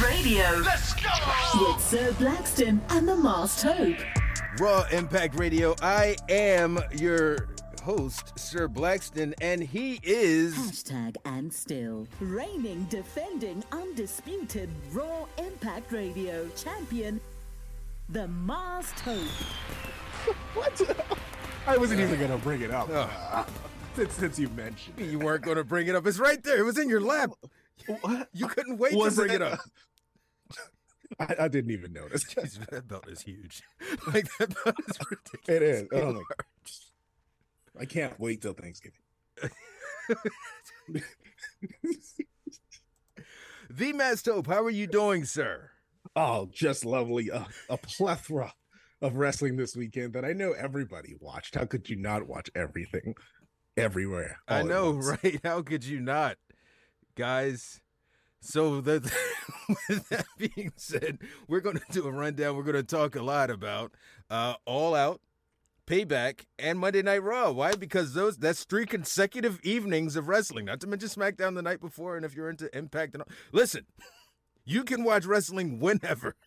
Impact Radio. Let's go! With Sir Blackston and the Masked Hope. Raw Impact Radio. I am your host, Sir Blackston, and he is. Hashtag and still. Reigning, defending, undisputed Raw Impact Radio champion, the Masked Hope. what? I wasn't even going to bring it up. Oh. Since, since you mentioned it. You weren't going to bring it up. It's right there. It was in your lap. What? You couldn't wait was to bring it, it up. I, I, didn't even notice. Jeez, that belt is huge. Like that belt is ridiculous. It is. Oh I can't wait till Thanksgiving. the Masked Hope, how are you doing, sir? Oh, just lovely. Uh, a plethora of wrestling this weekend that I know everybody watched. How could you not watch everything everywhere? I know, right? How could you not? Guys, so that with that being said, we're going to do a rundown. We're going to talk a lot about uh, All Out, Payback, and Monday Night Raw. Why? Because those that's three consecutive evenings of wrestling. Not to mention SmackDown the night before. And if you're into Impact and all, listen, you can watch wrestling whenever.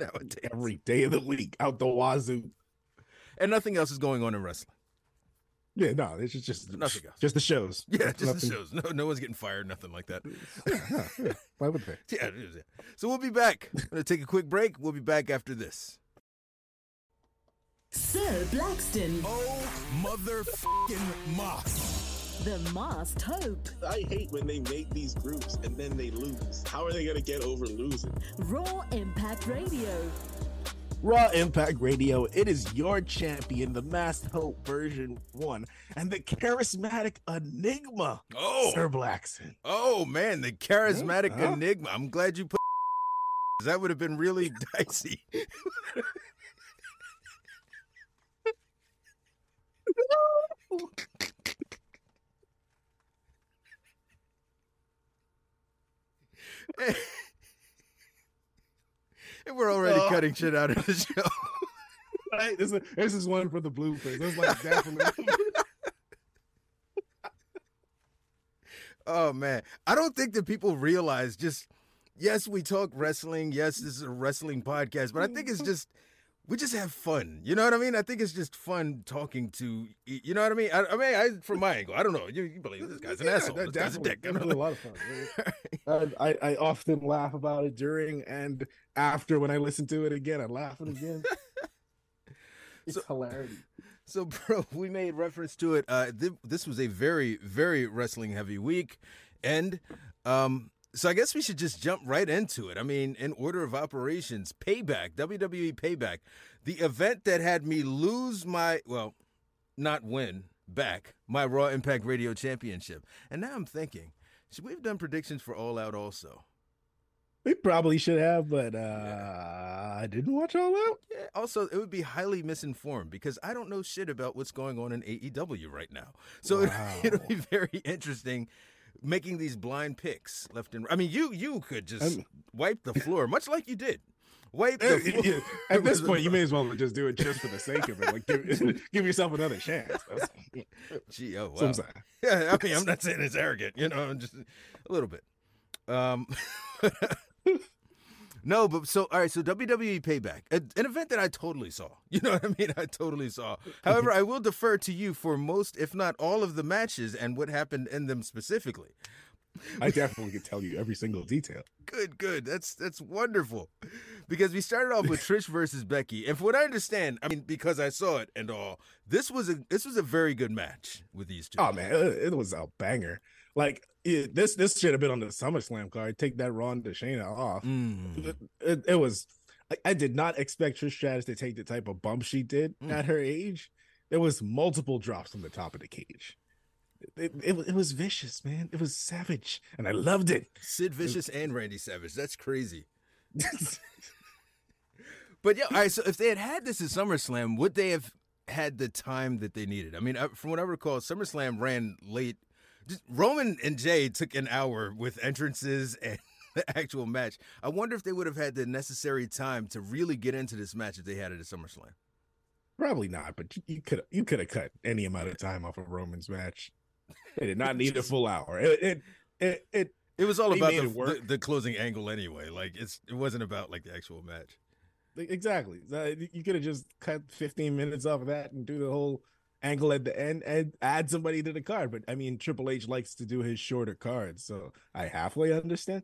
nowadays. Every day of the week, out the wazoo. And nothing else is going on in wrestling. Yeah, no, it's just, just nothing else. Just the shows. Yeah, just nothing. the shows. No, no one's getting fired. Nothing like that. yeah, yeah. Why would they? Yeah, yeah. So we'll be back. I'm gonna take a quick break. We'll be back after this. Sir Blackston. Oh, motherfucking Moss. The Masked Hope. I hate when they make these groups and then they lose. How are they going to get over losing? Raw Impact Radio. Raw Impact Radio, it is your champion, the Masked Hope version one, and the charismatic Enigma, oh, Sir Blackston. Oh man, the charismatic huh? Enigma. I'm glad you put. That would have been really dicey. and we're already oh. Cutting shit out of the show. Right, this is, this is one for the bloopers. It's like definitely. oh man, I don't think that people realize just. Yes, we talk wrestling. Yes, this is a wrestling podcast, but I think it's just we just have fun. You know what I mean? I think it's just fun talking to. You know what I mean? I, I mean, I, from my angle, I don't know. You, you believe this guy's an yeah, asshole. This guy's a dick. Definitely a lot of fun. I, I often laugh about it during and after when I listen to it again. I'm laughing again. it's so, hilarity. So, bro, we made reference to it. Uh, th- this was a very, very wrestling heavy week, and um, so I guess we should just jump right into it. I mean, in order of operations, Payback, WWE Payback, the event that had me lose my, well, not win, back my Raw Impact Radio Championship. And now I'm thinking, should we have done predictions for All Out also? We probably should have, but uh, I didn't watch All Out. Yeah, also, it would be highly misinformed because I don't know shit about what's going on in AEW right now. So wow. it, it'll be very interesting making these blind picks left and right. I mean, you you could just I'm, wipe the floor, much like you did. Wipe the floor. At this point, you may as well just do it just for the sake of it. Like give, give yourself another chance. Gee, oh wow. Yeah, I mean, I'm not saying it's arrogant, you know, just a little bit. Um, no, but so all right. So WWE Payback, an event that I totally saw. You know what I mean? I totally saw. However, I will defer to you for most, if not all, of the matches and what happened in them specifically. I definitely could tell you every single detail. Good, good. That's that's wonderful. Because we started off with Trish versus Becky, and from what I understand, I mean, because I saw it and all, this was a this was a very good match with these two. Oh man, it was a banger. Like it, this this should have been on the SummerSlam card. Take that Ronda Shayna off. Mm. It, it, it, was. I, I, did not expect Trish Stratus to take the type of bump she did mm. at her age. There was multiple drops from the top of the cage. It, it, it, was vicious, man. It was savage, and I loved it. Sid Vicious and Randy Savage. That's crazy. but yeah, all right. So if they had had this at SummerSlam, would they have had the time that they needed? I mean, uh, from what I recall, SummerSlam ran late Roman and Jey took an hour with entrances and the actual match. I wonder if they would have had the necessary time to really get into this match if they had it at SummerSlam. Probably not, but you could you could have cut any amount of time off of Roman's match. They did not need a full hour. It it it, it It was all about the, the, the closing angle anyway. Like it's it wasn't about like the actual match. Exactly. You could have just cut 15 minutes off of that and do the whole angle at the end and add somebody to the card. But I mean, Triple H likes to do his shorter cards, so I halfway understand.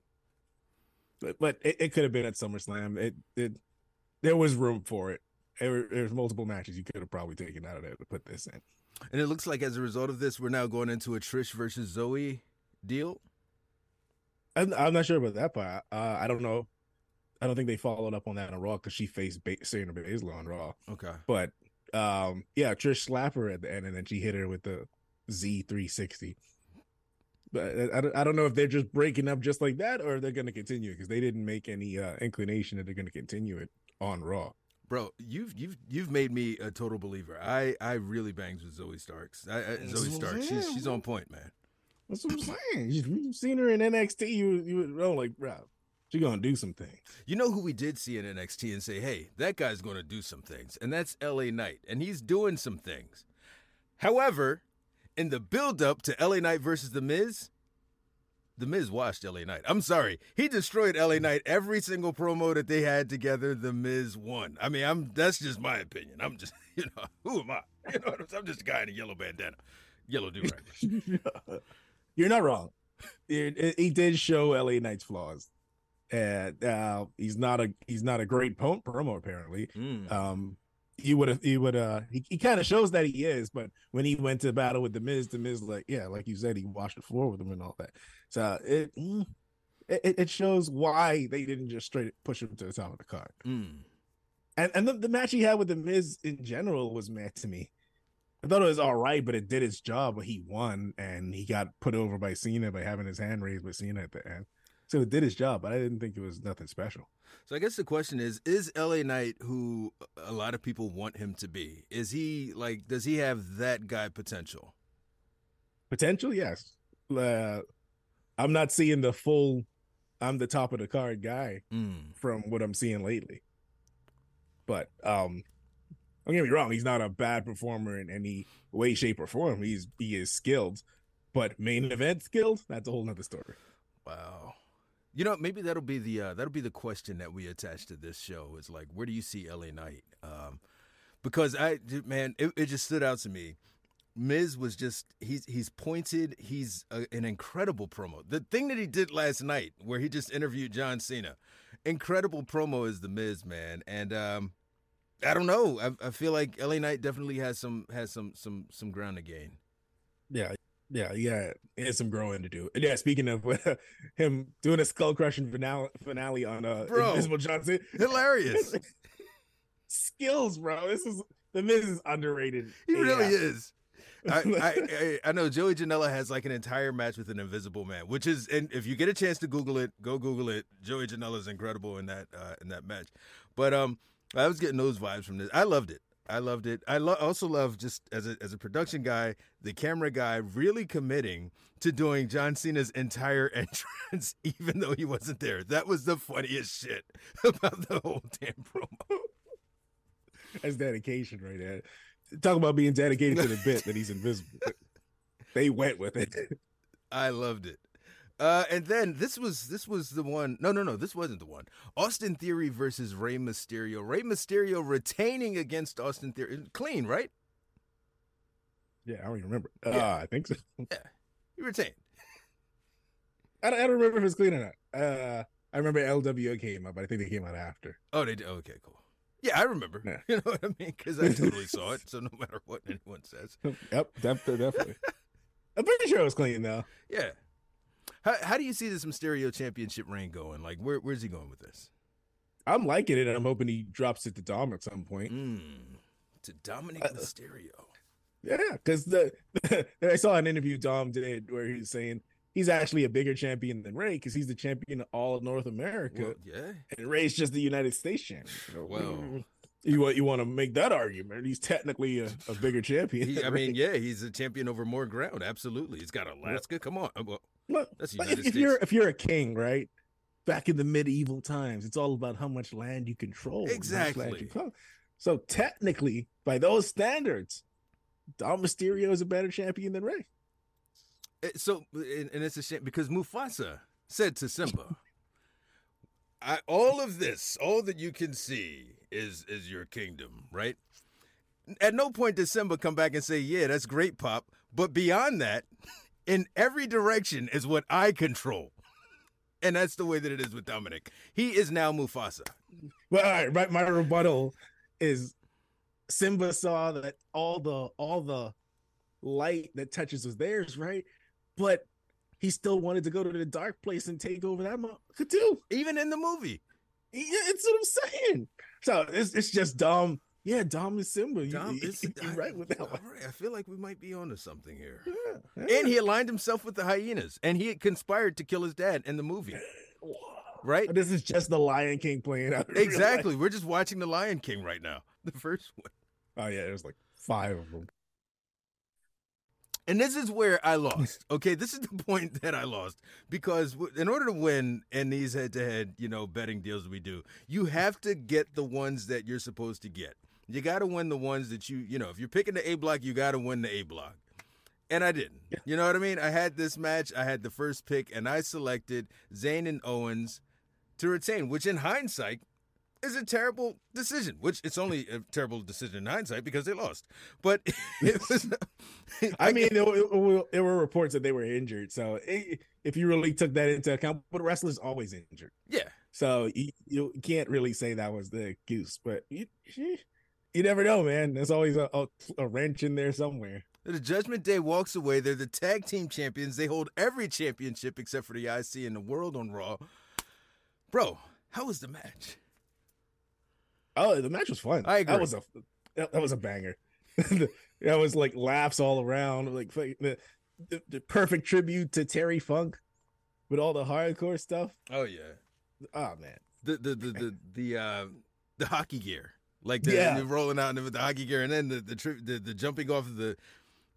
But but it, it could have been at SummerSlam. It it there was room for it. There were, there was multiple matches you could have probably taken out of there to put this in. And it looks like as a result of this, we're now going into a Trish versus Zoey deal. I'm, I'm not sure about that part. Uh, I don't know. I don't think they followed up on that on Raw because she faced ba- Shayna Baszler on Raw. Okay. But um, yeah, Trish slapped her at the end, and then she hit her with the Z360. But I, I don't, I don't know if they're just breaking up just like that, or they're going to continue because they didn't make any uh, inclination that they're going to continue it on Raw. Bro, you've you've you've made me a total believer. I I really bangs with Zoey Starks. I, I, Zoey Starks. She's she's on point, man. That's what I'm saying. You- You've seen her in NXT. You you would know like, bro, she's gonna do some things. You know who we did see in NXT and say, hey, that guy's going to do some things, and that's LA Knight, and he's doing some things. However, in the build up to LA Knight versus The Miz, The Miz washed LA Knight. I'm sorry. He destroyed LA Knight every single promo that they had together. The Miz won. I mean, I'm that's just my opinion. I'm just, you know, who am I? You know what I'm? I'm just a guy in a yellow bandana. Yellow do right. You're not wrong. He did show LA Knight's flaws, and uh, he's not a he's not a great promo apparently. Mm. Um, he would have he would uh he, he kind of shows that he is, but when he went to battle with the Miz, the Miz like yeah, like you said, he washed the floor with him and all that. So it mm, it, it shows why they didn't just straight push him to the top of the card. Mm. And and the, the match he had with the Miz in general was mad to me. I thought it was all right, but it did its job. But he won, and he got put over by Cena by having his hand raised by Cena at the end. So it did its job, but I didn't think it was nothing special. So I guess the question is: Is LA Knight who a lot of people want him to be? Is he like? Does he have that guy potential? Potential, yes. Uh, I'm not seeing the full. I'm the top of the card guy Mm. from what I'm seeing lately. But um, don't get me wrong, he's not a bad performer in any way, shape, or form. He's he is skilled, but main event skilled, that's a whole nother story. Wow. You know, maybe that'll be the uh, that'll be the question that we attach to this show. Is like, where do you see LA Knight? Um, because I, man, it, it just stood out to me. Miz was just he's he's pointed. He's a, an incredible promo. The thing that he did last night, where he just interviewed John Cena, incredible promo is the Miz man. And um, I don't know. I, I feel like LA Knight definitely has some has some some some ground to gain. Yeah, yeah, yeah. He has some growing to do. And yeah, speaking of him doing a skull crushing finale finale on uh Bro. Invisible Johnson. Hilarious. Skills, bro. This is the Miz is underrated. He really is. I, I, I I know Joey Janela has like an entire match with an Invisible Man, which is and if you get a chance to Google it, go Google it. Joey Janela is incredible in that uh, in that match. But um, I was getting those vibes from this. I loved it. I loved it. I lo- also love just as a as a production guy, the camera guy really committing to doing John Cena's entire entrance, even though he wasn't there. That was the funniest shit about the whole damn promo. That's dedication right there. Talk about being dedicated to the bit that he's invisible. They went with it. I loved it. Uh, and then this was this was the one. No, no, no. This wasn't the one. Austin Theory versus Rey Mysterio. Rey Mysterio retaining against Austin Theory. Clean, right? Yeah, I don't even remember. Uh, I think so. Yeah, he retained. I don't, I don't remember if it's clean or not. Uh, I remember LWO came out, but I think they came out after. Oh, they did. Okay, cool. Yeah, I remember. Yeah. You know what I mean? Because I totally saw it. So no matter what anyone says, Yep, def- definitely. I'm pretty sure it was clean though. yeah. How how do you see this Mysterio Championship reign going? Like, where where's he going with this? I'm liking it, and I'm hoping he drops it to Dom at some point. Mm, to Dominic Uh, Mysterio. Yeah, because the I saw an interview Dom did where he's saying he's actually a bigger champion than Rey because he's the champion of all of North America, Well, yeah. and Rey's just the United States champion. So, Well. You want you want to make that argument? He's technically a, a bigger champion. He, I Rey. mean, yeah, he's a champion over more ground. Absolutely. He's got Alaska. Come on. Well, Look, That's United if, if you're if you're a king, right? Back in the medieval times, it's all about how much land you control. and how much land Exactly. you. So technically, by those standards, Dom Mysterio is a better champion than Rey. eh, so and, and it's a shame because Mufasa said to Simba, I, all of this, all that you can see is is your kingdom, right? At no point does Simba come back and say, "Yeah, that's great, Pop," but beyond that, in every direction is what I control. And that's the way that it is with Dominic. He is now Mufasa. Well, all right, my, my rebuttal is Simba saw that all the all the light that touches was theirs, right? But he still wanted to go to the dark place and take over that motherfucker too. Even in the movie. Yeah, it's what I'm saying. So it's it's just dumb Yeah, Dom is Simba. Dom, you, you're right with that all one. right, I feel like we might be onto something here. Yeah, And he aligned himself with the hyenas, and he conspired to kill his dad in the movie. Right? This is just the Lion King playing out. in real life. Exactly. We're just watching The Lion King right now, the first one. Oh yeah, there's like five of them. And this is where I lost. Okay, this is the point that I lost because in order to win in these head-to-head, you know, betting deals we do, you have to get the ones that you're supposed to get. You got to win the ones that you, you know, if you're picking the A block, you got to win the A block. And I didn't. You know what I mean? I had this match, I had the first pick, and I selected Zayn and Owens to retain, which in hindsight is a terrible decision. Which it's only a terrible decision in hindsight because they lost. But it was. I mean, there were, reports that they were injured. So i if you really took that into account, but wrestlers always injured. yeah. So you, you can't really say that was the excuse. But you you never know, man. There's always a, a, a wrench in there somewhere. The Judgment Day walks away. They're the tag team champions. They hold every championship except for the IC and the world on Raw. Bro, how was the match? Oh, the match was fun. I agree. That was a that, that was a banger. that was like laughs all around. Like the, the the perfect tribute to Terry Funk with all the hardcore stuff. Oh yeah. Oh man. The the the the the, uh, the hockey gear. Like the, Yeah. the rolling out with the hockey gear and then the the, tri- the the jumping off of the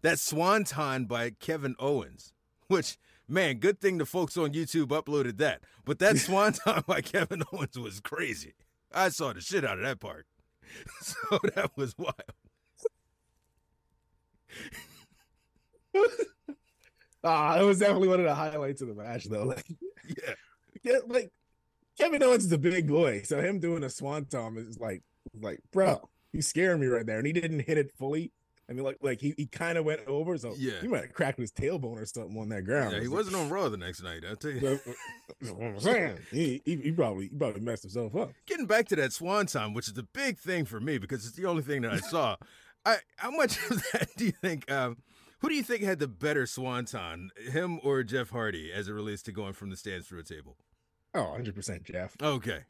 that swanton by Kevin Owens. Which man, good thing the folks on YouTube uploaded that. But that swanton by Kevin Owens was crazy. I saw the shit out of that part. So that was wild. Ah, it was definitely one of the highlights of the match, though. Like, Yeah. yeah, like Kevin Owens is a big boy, so him doing a swanton is like, like, bro, you scaring me right there. And he didn't hit it fully. I mean, like, like he, he kind of went over, so Yeah. he might have cracked his tailbone or something on that ground. Yeah, he wasn't on Raw the next night. I'll tell you. I'm saying. He, he, he probably he probably messed himself up. Getting back to that Swanton, which is the big thing for me because it's the only thing that I saw. I how much of that do you think? Um, who do you think had the better swanton, him or Jeff Hardy, as it relates to going from the stands through a table? Oh, 100 percent Jeff. Okay,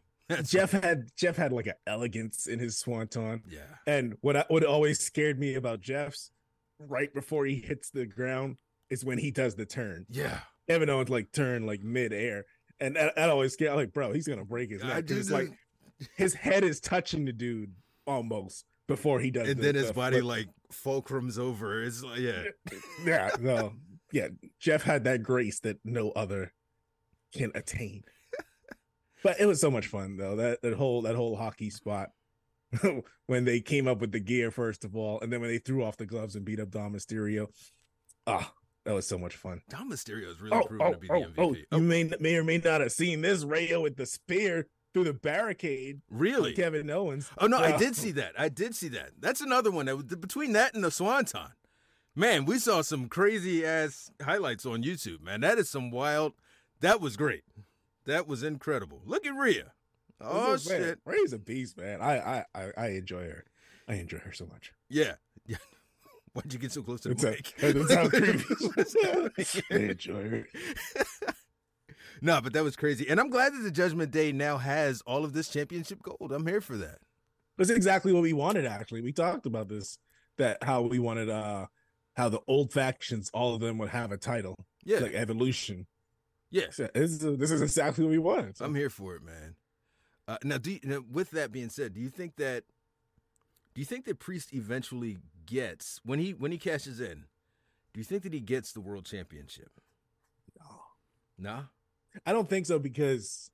Jeff had Jeff had like an elegance in his swanton. Yeah, And what I, what always scared me about Jeff's right before he hits the ground is when he does the turn. yeah. Kevin Owens like turn like midair. And that, that always scared I'm like, bro, he's gonna break his neck. It's like his head is touching the dude almost before he does it. and the- then his the body flip. like fulcrums over. It's like yeah, Yeah, no. Yeah, Jeff had that grace that no other can attain. But it was so much fun though. That that whole that whole hockey spot when they came up with the gear first of all, and then when they threw off the gloves and beat up Dom Mysterio. Ah, that was so much fun. Dom Mysterio is really Oh, proven oh, to be the oh, oh, you may may or may not have seen this Rayo with the spear through the barricade. really? Kevin Owens. Oh no, I did see that. I did see that. That's another one that between that and the Swanton. Man, we saw some crazy ass highlights on YouTube. Man, that is some wild. That was great. That was incredible. Look at Rhea. Oh man, shit. Ray's a beast, man. I, I I I enjoy her. I enjoy her so much. Yeah. Yeah. Why'd you get so close to the mic? it creepy. What's I enjoy her. no, but that was crazy. And I'm glad that the Judgment Day now has all of this championship gold. I'm here for that. That's exactly what we wanted. Actually, we talked about this. That how we wanted uh how the old factions, all of them would have a title, Yeah. like evolution. Yeah. So This is, this is exactly what we wanted. So- I'm here for it, man. Uh, now, do you, now, with that being said, do you think that do you think that Priest eventually gets when he when he cashes in? Do you think that he gets the world championship? No, nah. I don't think so because,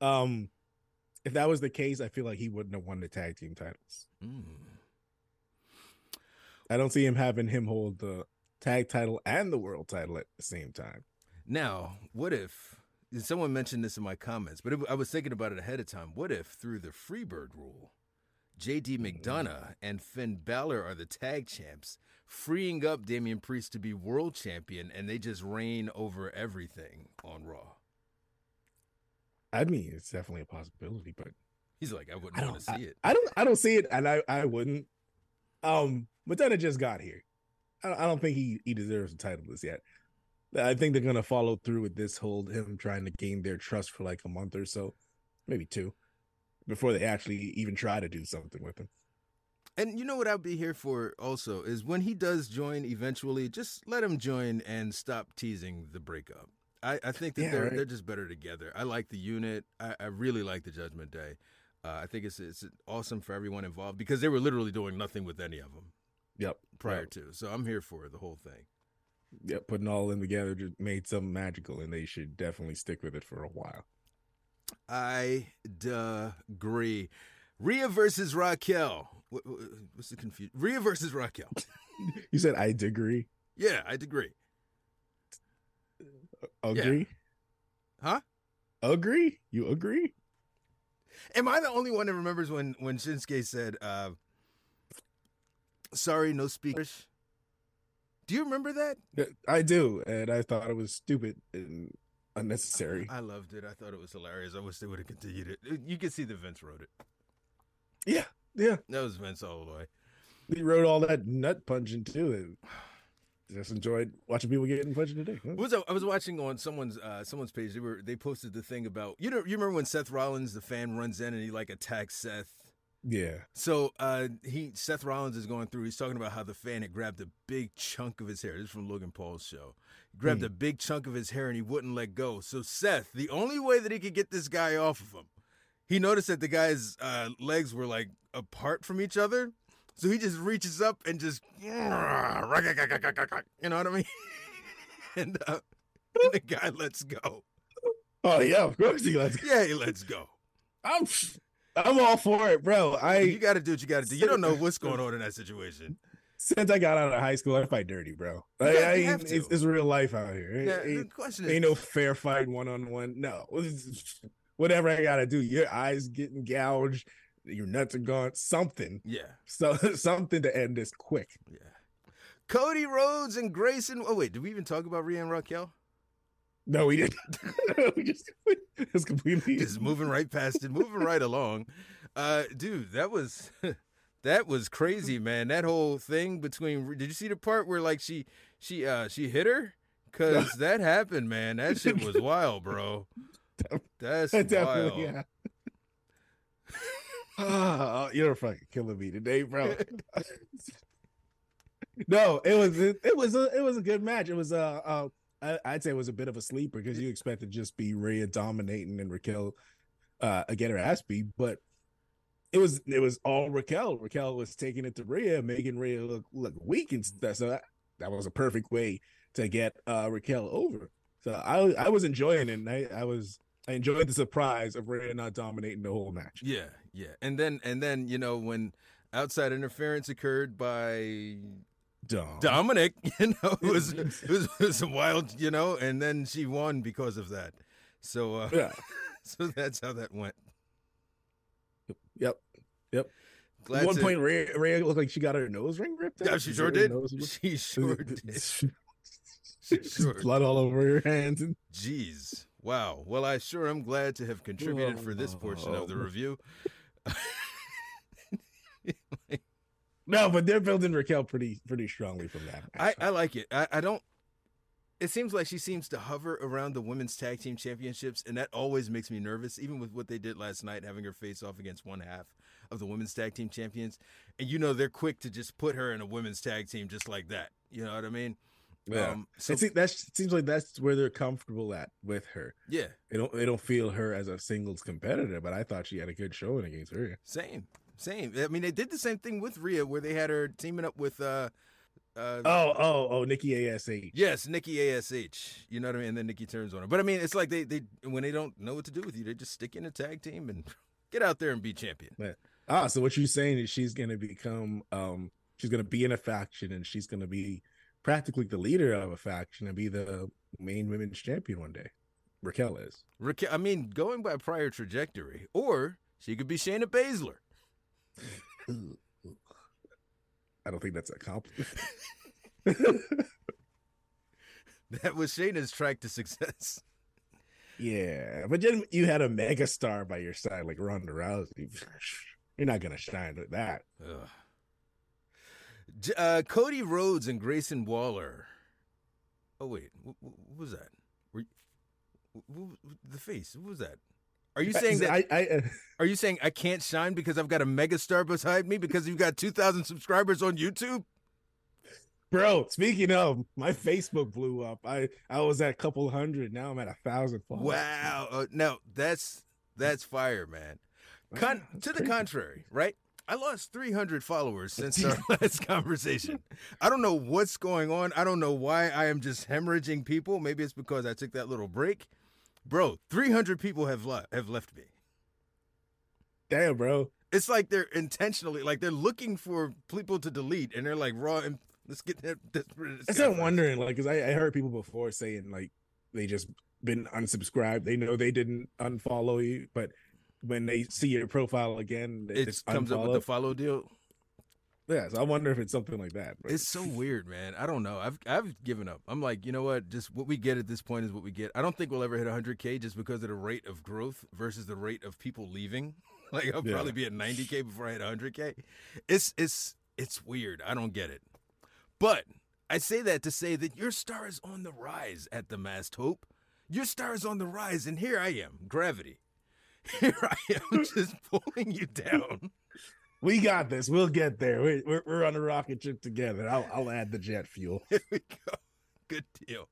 um, if that was the case, I feel like he wouldn't have won the tag team titles. Mm. I don't see him having him hold the tag title and the world title at the same time. Now, what if someone mentioned this in my comments, but it, I was thinking about it ahead of time. What if through the Freebird rule, JD McDonagh and Finn Balor are the tag champs, freeing up Damian Priest to be world champion, and they just reign over everything on Raw? I mean, it's definitely a possibility, but He's like, I wouldn't I want I, see it. I don't I don't see it, and I I wouldn't. Um, McDonagh just got here. I don't, I don't think he he deserves the title this yet. I think they're gonna follow through with this whole him trying to gain their trust for like a month or so, maybe two, before they actually even try to do something with him. And you know what I'd be here for also is when he does join eventually, just let him join and stop teasing the breakup. I, I think that Yeah, they're right. they're just better together. I like the unit. I, I really like the Judgment Day. Uh, I think it's it's awesome for everyone involved because they were literally doing nothing with any of them Yep. prior Yep. to. So I'm here for the whole thing. Yep. Putting all in together just made something magical, and they should definitely stick with it for a while. I agree. Rhea versus Raquel. What, what- what's the confusion? Rhea versus Raquel. You said I agree. Yeah, I agree. Agree. Huh? Agree. You agree? Am I the only one that remembers when when Shinsuke said, uh, "Sorry, no speakers"? Do you remember that? I do, and I thought it was stupid and unnecessary. I loved it. I thought it was hilarious. I wish they would have continued it. You can see that Vince wrote it. Yeah, yeah. That was Vince all the way. He wrote all that nut punching too, and just enjoyed watching people get getting punched today. What was I, I was watching on someone's uh, someone's page. They were they posted the thing about you know you remember when Seth Rollins the fan runs in and he like attacks Seth. Yeah, So uh, he Seth Rollins is going through. He's talking about how the fan had grabbed a big chunk of his hair. This is from Logan Paul's show. He grabbed Hmm. a big chunk of his hair and he wouldn't let go. So Seth, the only way that he could get this guy off of him, he noticed that the guy's uh, legs were like apart from each other. So he just reaches up and just, you know what I mean? and, uh, and the guy lets go. Oh yeah, of course he lets. Yeah, he lets go. I'm I'm all for it, bro. I you got to do what you got to do. You don't know what's going on in that situation. since I got out of high school, I fight dirty, bro. Like, I you ain't- have to. it's, it's real life out here. Ain't, Yeah, the ain't, question is, ain't no fair fight one on one. No, whatever I gotta do. Your eyes getting gouged, your nuts are gone. Something, yeah. so something to end this quick. Yeah. Cody Rhodes and Grayson. Oh wait, did we even talk about Rhea and Raquel? No, we didn't. we just it's completely Just moving right past it, moving right along. Uh, dude, that was that was crazy, man. That whole thing between. Did you see the part where like she she uh she hit her? Cause that happened, man. That shit was wild, bro. That's definitely wild. yeah. Ah, you're fucking killing me today, bro. no, it was it, it was a it was a good match. It was a uh, I, I'd say it was a bit of a sleeper because you expect to just be Rhea dominating and Raquel uh get her ass beat, but it was it was all Raquel. Raquel was taking it to Rhea, making Rhea look look weak and stuff. So that, that was a perfect way to get uh Raquel over. So I I was enjoying it. And I I was I enjoyed the surprise of Rhea not dominating the whole match. Yeah, yeah. And then and then you know when outside interference occurred by Dumb. Dominic, you know, it was, it was it was wild, you know, and then she won because of that. So uh Yeah. so that's how that went. Yep. Yep. Glad one to- point, Ray, Rhea looked like she got her nose ring ripped out. Yeah, she sure did. She sure did. She sure did. Blood all over her hands. And, Jeez. Wow. Well, I sure am glad to have contributed for this portion of the Oh. review. No, but they're building Raquel pretty pretty strongly from that. I. I like it. I, I don't. It seems like she seems to hover around the women's tag team championships, and that always makes me nervous. Even with what they did last night, having her face off against one half of the women's tag team champions, and you know they're quick to just put her in a women's tag team just like that. You know what I mean? yeah. Um, so it, se- that's, it seems like that's where they're comfortable at with her. yeah, They don't they don't feel her as a singles competitor, but I thought she had a good showing against her. same, same. I mean, they did the same thing with Rhea, where they had her teaming up with. uh uh, Oh, oh, oh, Nikki Ash. Yes, Nikki Ash. You know what I mean? And then Nikki turns on her. But I mean, it's like they they when they don't know what to do with you, they just stick in a tag team and get out there and be champion. Ah, so what you're saying is she's gonna become um she's gonna be in a faction and she's gonna be practically the leader of a faction and be the main women's champion one day. Raquel is. Raquel, I mean, going by prior trajectory, or she could be Shayna Baszler. I don't think that's a compliment. That was Shayna's track to success. yeah, but then you had a mega star by your side like Ronda Rousey. You're not gonna shine with that. Uh, Cody Rhodes and Grayson Waller. Oh wait, what, what was that? Were you, wh- wh- the face? What was that? Are you saying that? I, I uh, Are you saying I can't shine because I've got a megastar beside me because you've got two thousand subscribers on YouTube? bro? Speaking of, my Facebook blew up. I I was at a couple hundred. Now I'm at a thousand. followers. Wow. Uh, no, that's that's fire, man. Con- to the contrary, right? I lost 300 followers since our last conversation. I don't know what's going on. I don't know why I am just hemorrhaging people. Maybe it's because I took that little break. Bro, 300 people have le- have left me. Damn, bro. It's like they're intentionally like they're looking for people to delete and they're like raw and let's get that this, this I guy started wondering, like, because I, I heard people before saying like they just been unsubscribed. They know they didn't unfollow you, but when they see your profile again, It comes up with the follow deal. Yeah, so I wonder if it's something like that. But It's so weird, man. I don't know. I've I've given up. I'm like, you know what? Just what we get at this point is what we get. I don't think we'll ever hit 100k just because of the rate of growth versus the rate of people leaving. Like I'll Yeah. probably be at 90k before I hit 100k. It's it's it's weird. I don't get it. But I say that to say that your star is on the rise at the Masked Hope. Your star is on the rise, and here I am, gravity. Here I am, just pulling you down. We got this. We'll get there. We're, we're, we're on a rocket ship together. I'll, I'll add the jet fuel. Here we go. Good deal.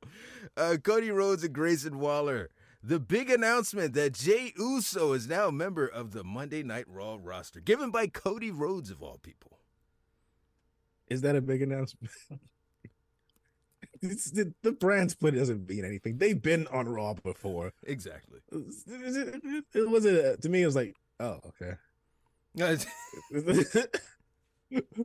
Uh, Cody Rhodes and Grayson Waller. The big announcement that Jey Uso is now a member of the Monday Night Raw roster, given by Cody Rhodes of all people. Is that a big announcement? It's, the, the brand split doesn't mean anything. They've been on Raw before. Exactly. It, it was a, to me. It was like, oh, okay.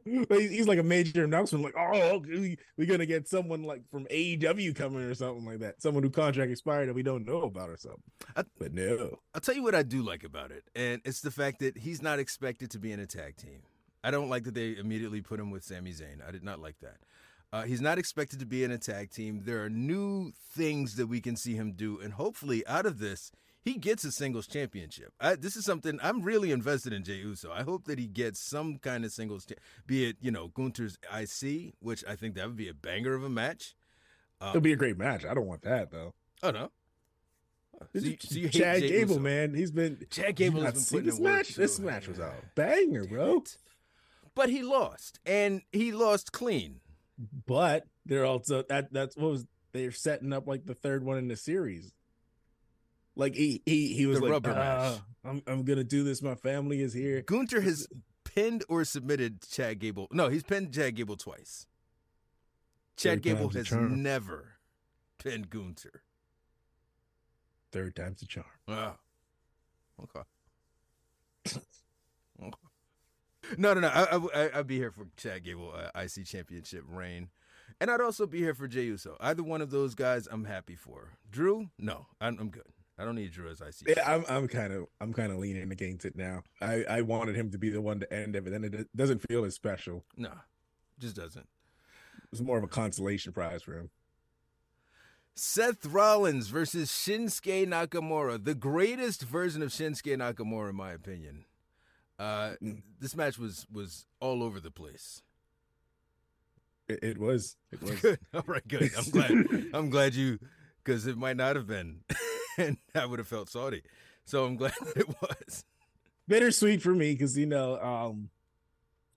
He's like a major announcement, like, oh, we, we're gonna get someone like from AEW coming or something like that. Someone who contract expired that we don't know about or something. I- but no, I'll tell you what I do like about it, and it's the fact that he's not expected to be in a tag team. I don't like that they immediately put him with Sami Zayn. I did not like that. Uh, he's not expected to be in a tag team. There are new things that we can see him do, and hopefully, out of this, he gets a singles championship. I, this is something I'm really invested in Jey Uso. I hope that he gets some kind of singles, cha- be it you know Gunther's IC, which I think that would be a banger of a match. Um, it'll be a great match. I don't want that though. Oh no. So you, so you Chad Gable, Uso. man, he's been Chad Gable hasn't been putting this match. This match was a banger, bro. But he lost, and he lost clean. But they're also that that's what was they're setting up like the third one in the series. Like he he he was The like, rubber "Uh, I'm I'm gonna do this. My family is here. Gunther has pinned or submitted Chad Gable. No, he's pinned Chad Gable twice. Chad Third Gable has never pinned Gunther. Third time's a charm. Ah. Okay. okay. No, no, no. I, I, I- I'd be here for Chad Gable uh, IC Championship reign, and I'd also be here for Jey Uso. Either one of those guys, I'm happy for. Drew, no, I'm, I'm good. I don't need Drew as IC. Yeah, I'm I'm kind of I'm kind of leaning against it now. I I wanted him to be the one to end it, but then it doesn't feel as special. No, just doesn't. It's more of a consolation prize for him. Seth Rollins versus Shinsuke Nakamura, the greatest version of Shinsuke Nakamura, in my opinion. Uh, Mm. this match was was all over the place. It, it was it was Good. All right, good. I'm glad. I'm glad you, because it might not have been, and I would have felt salty. So I'm glad that it was. bittersweet for me because you know um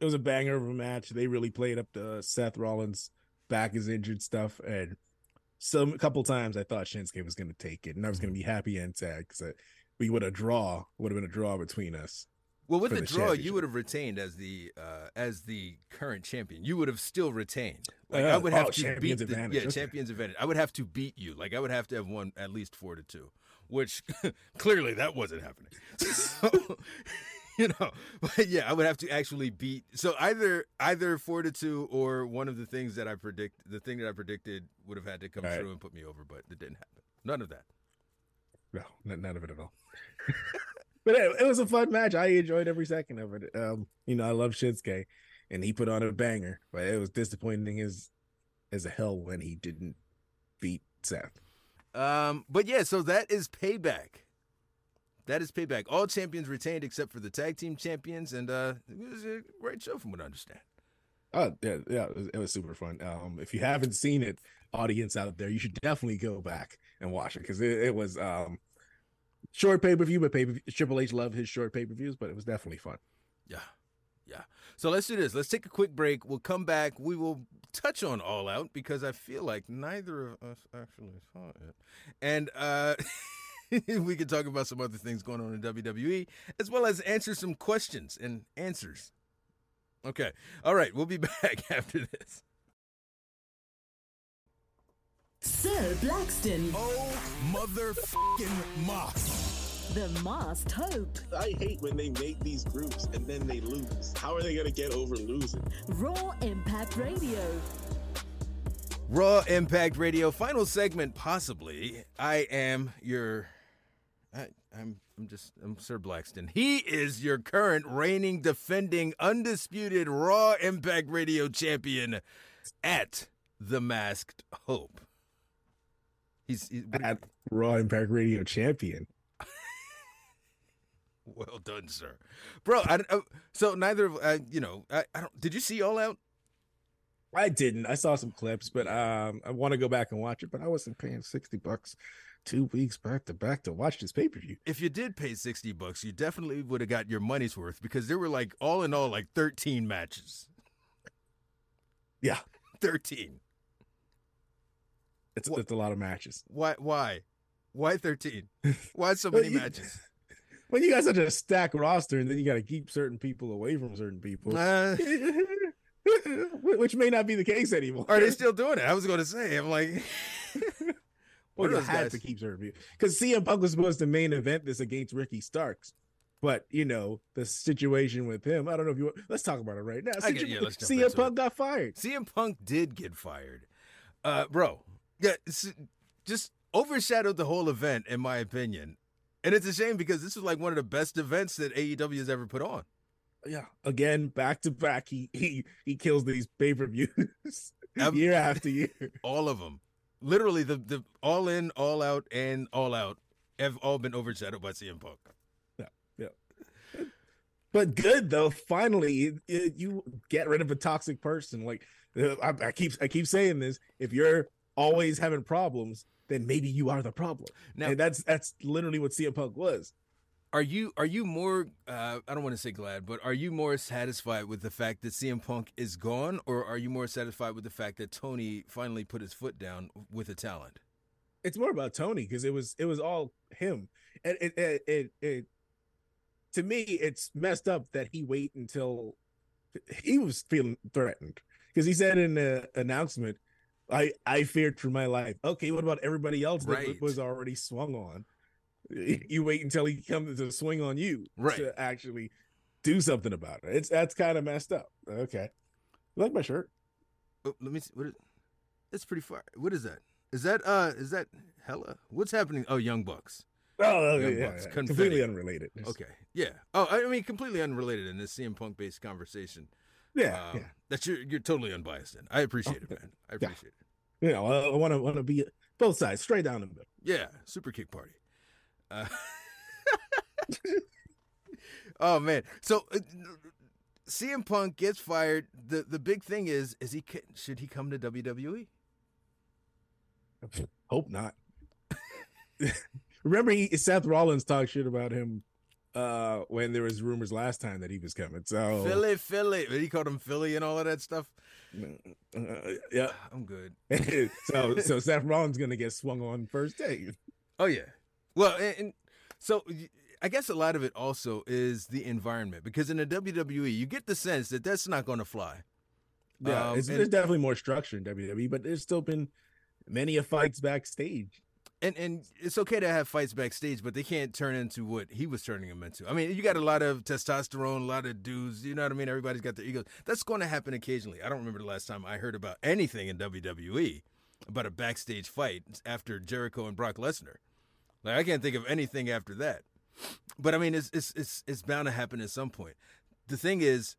it was a banger of a match. They really played up the Seth Rollins back is injured stuff, and some a couple times I thought Shinsuke was going to take it, and I was going to be happy and sad because we would have draw would have been a draw between us. Well, with the the draw, you would have retained as the uh, as the current champion. You would have still retained. Oh, Like yeah. I would have Oh, to beat the advantage. yeah Okay. champions advantage. I would have to beat you. Like I would have to have won at least four to two, which clearly that wasn't happening. So, you know, but yeah, I would have to actually beat. So either either four to two or one of the things that I predict, the thing that I predicted would have had to come Right. and put me over, but it didn't happen. None of that. No, none of it at all. But it, it was a fun match. I enjoyed every second of it. Um, you know, I love Shinsuke, and he put on a banger, but it was disappointing as as a hell when he didn't beat Seth. Um, but yeah, so that is payback. That is payback. All champions retained except for the tag team champions, and uh, it was a great show from what I understand. Oh yeah, yeah, it was, it was super fun. Um, if you haven't seen it, audience out there, you should definitely go back and watch it because it, it was um short pay per view, but pay Triple H loved his short pay per views, but it was definitely fun. Yeah. Yeah. So let's do this. Let's take a quick break. We'll come back. We will touch on All Out because I feel like neither of us actually saw it. And uh we can talk about some other things going on in WWE as well as answer some questions and answers. Okay. All right. We'll be back after this. Sir Blackston, Oh, motherfucking Moss. the masked hope. I hate when they make these groups and then they lose. How are they gonna get over losing? Raw Impact Radio. Raw Impact Radio final segment possibly. I am your I, I'm I'm just I'm Sir Blackston. He is your current reigning defending undisputed Raw Impact Radio champion at the Masked Hope. He's, he's what- At Raw Impact Radio champion. well done, sir, bro. I, uh, so neither of uh, you know I, I don't. Did you see All Out? I didn't. I saw some clips, but um, I want to go back and watch it. But I wasn't paying sixty bucks two weeks back to back to watch this pay per view. If you did pay sixty bucks, you definitely would have got your money's worth because there were like all in all like thirteen matches. Yeah, Thirteen. It's What- it's a lot of matches. Why? Why? Why thirteen? Why so many Well, you- matches? When you guys have to stack roster, and then you got to keep certain people away from certain people, Uh, which may not be the case anymore. are they still doing it? I was going to say. I'm like, Well, you had guys? to keep certain people because CM Punk was supposed to main event this against Ricky Starks. But you know the situation with him. I don't know if you. want Let's talk about it right now. I get- yeah, CM Punk got fired. CM Punk did get fired, uh, bro. Yeah, just overshadowed the whole event, in my opinion. And it's a shame because this is like one of the best events that AEW has ever put on. Yeah, again, back to back, he he he kills these pay per views year after year. All of them, literally the the all in, all out, and all out have all been overshadowed by CM Punk. Yeah, yeah. But good though. Finally, it- it- you get rid of a toxic person. Like uh, I, I keep I keep saying this. If you're always having problems, then maybe you are the problem. Now- and that's that's literally what CM Punk was. Are you are you more uh, I don't want to say glad, but are you more satisfied with the fact that CM Punk is gone, or are you more satisfied with the fact that Tony finally put his foot down with a talent? It's more about Tony because it was it was all him. And it it, it it to me it's messed up that he wait until he was feeling threatened because he said in the announcement, "I I feared for my life." Okay, what about everybody else that Right. was already swung on? You wait until he comes to swing on you Right. to actually do something about it. It's that's kind of messed up. Okay, you like my shirt? Oh, let me see. What is? It's pretty far. What is that? Is that uh? Is that hella? What's happening? Oh, Young Bucks. Oh, Young yeah, Bucks, yeah. completely unrelated. Okay, yeah. Oh, I mean, completely unrelated in this CM Punk based conversation. Yeah, Um, yeah. That you're you're totally unbiased in. I appreciate it, man. I Yeah. appreciate it. You know, I want to want to be both sides, straight down the middle. Yeah, super kick party. Uh, oh man, so uh, CM Punk gets fired. the The big thing is, is he should he come to? WWE? Hope not. Remember, he, Seth Rollins talked shit about him uh when there was rumors last time that he was coming. So Philly, Philly. He called him Philly and all of that stuff. uh, yeah. I'm good. so so Seth Rollins gonna get swung on first day. Oh yeah. Well, and, and so I guess a lot of it also is the environment because in the WWE you get the sense that that's not going to fly. Yeah, Um, it's, and- there's definitely more structure in WWE, but there's still been many a fights backstage. And and it's okay to have fights backstage, but they can't turn into what he was turning them into. I mean, you got a lot of testosterone, a lot of dudes. You know what I mean? Everybody's got their egos. That's going to happen occasionally. I don't remember the last time I heard about anything in WWE about a backstage fight after Jericho and Brock Lesnar. Like I can't think of anything after that. But I mean, it's it's it's it's bound to happen at some point. The thing is,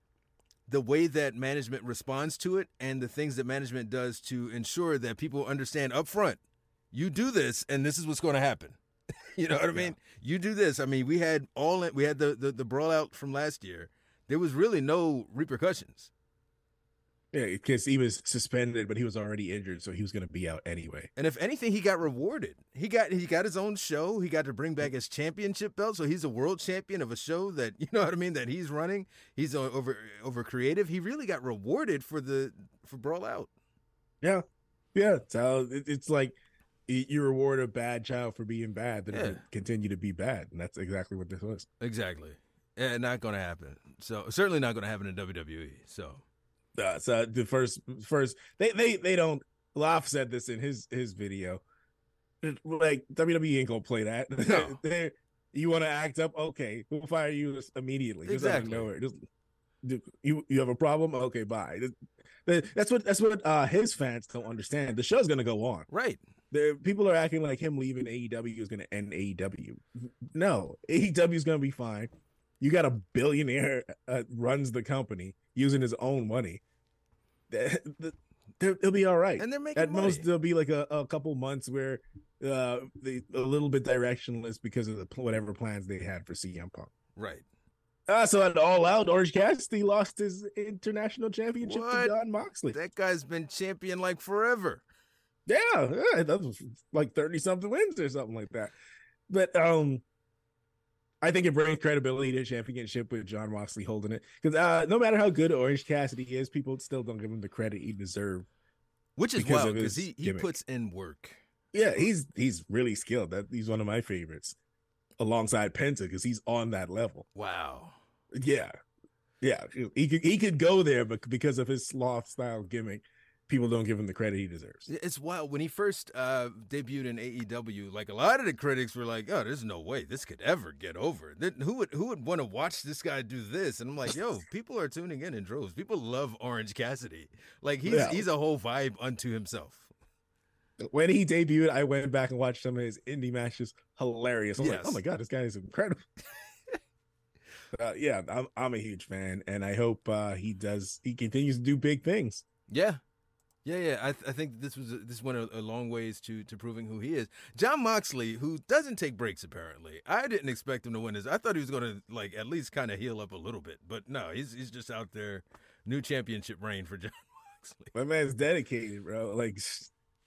the way that management responds to it, and the things that management does to ensure that people understand up front, you do this, and this is what's going to happen. you know what I mean? You do this. I mean, we had all we had the, the the brawl out from last year. There was really no repercussions. Yeah, because he was suspended, but he was already injured, so he was going to be out anyway. And if anything, he got rewarded. He got he got his own show. He got to bring back his championship belt. So he's a world champion of a show that you know what I mean that he's running. He's over over creative. He really got rewarded for the for brawl out. Yeah, yeah. So it's like you reward a bad child for being bad, then Yeah. continue to be bad, and that's exactly what this was. Exactly. Yeah, not going to happen. So certainly not going to happen in WWE. So Uh, so the first, first they they they don't. Loff said this in his his video. Like WWE ain't gonna play that. No. They- you want to act up? Okay, we'll fire you immediately. Just out of Exactly. nowhere. Just, you you have a problem? Okay, bye. That's what that's what uh, his fans don't understand. The show's gonna go on. right. There, people are acting like him leaving AEW is going to end AEW. No, AEW is going to be fine. You got a billionaire uh, runs the company using his own money. That- It'll be all right. And they're making At money. most, there'll be like a, a couple months where uh, they a little bit directionless because of the whatever plans they had for CM Punk. right. Uh, so at All Out, Orange Cassidy lost his international championship What? to Jon Moxley. That guy's been champion like forever. Yeah, yeah, that was like 30 something wins or something like that. But um I think it brings credibility to championship with Jon Moxley holding it. Because uh no matter how good Orange Cassidy is, people still don't give him the credit he deserves. Which is Because wild because he, he gimmick. puts in work. Yeah, he's he's really skilled. That he's one of my favorites alongside Penta because he's on that level. Wow. Yeah. Yeah. He could he could go there, but because of his sloth style gimmick, people don't give him the credit he deserves. It's wild. When he first uh, debuted in AEW, like a lot of the critics were like, "Oh, there's no way this could ever get over. Who would who would want to watch this guy do this?" And I'm like, "Yo, people are tuning in in droves. People love Orange Cassidy. Like he's Yeah. he's a whole vibe unto himself." when he debuted, I went back and watched some of his indie matches. Hilarious. I was like, oh my god, this guy is incredible. uh, yeah, I'm I'm a huge fan, and I hope uh, he does. He continues to do big things. Yeah. Yeah, yeah. I, th- I think this was this went a, a long ways to to proving who he is. Jon Moxley, who doesn't take breaks apparently. I didn't expect him to win this. I thought he was going to like at least kind of heal up a little bit, but no, he's he's just out there. New championship reign for Jon Moxley. My man's dedicated, bro. Like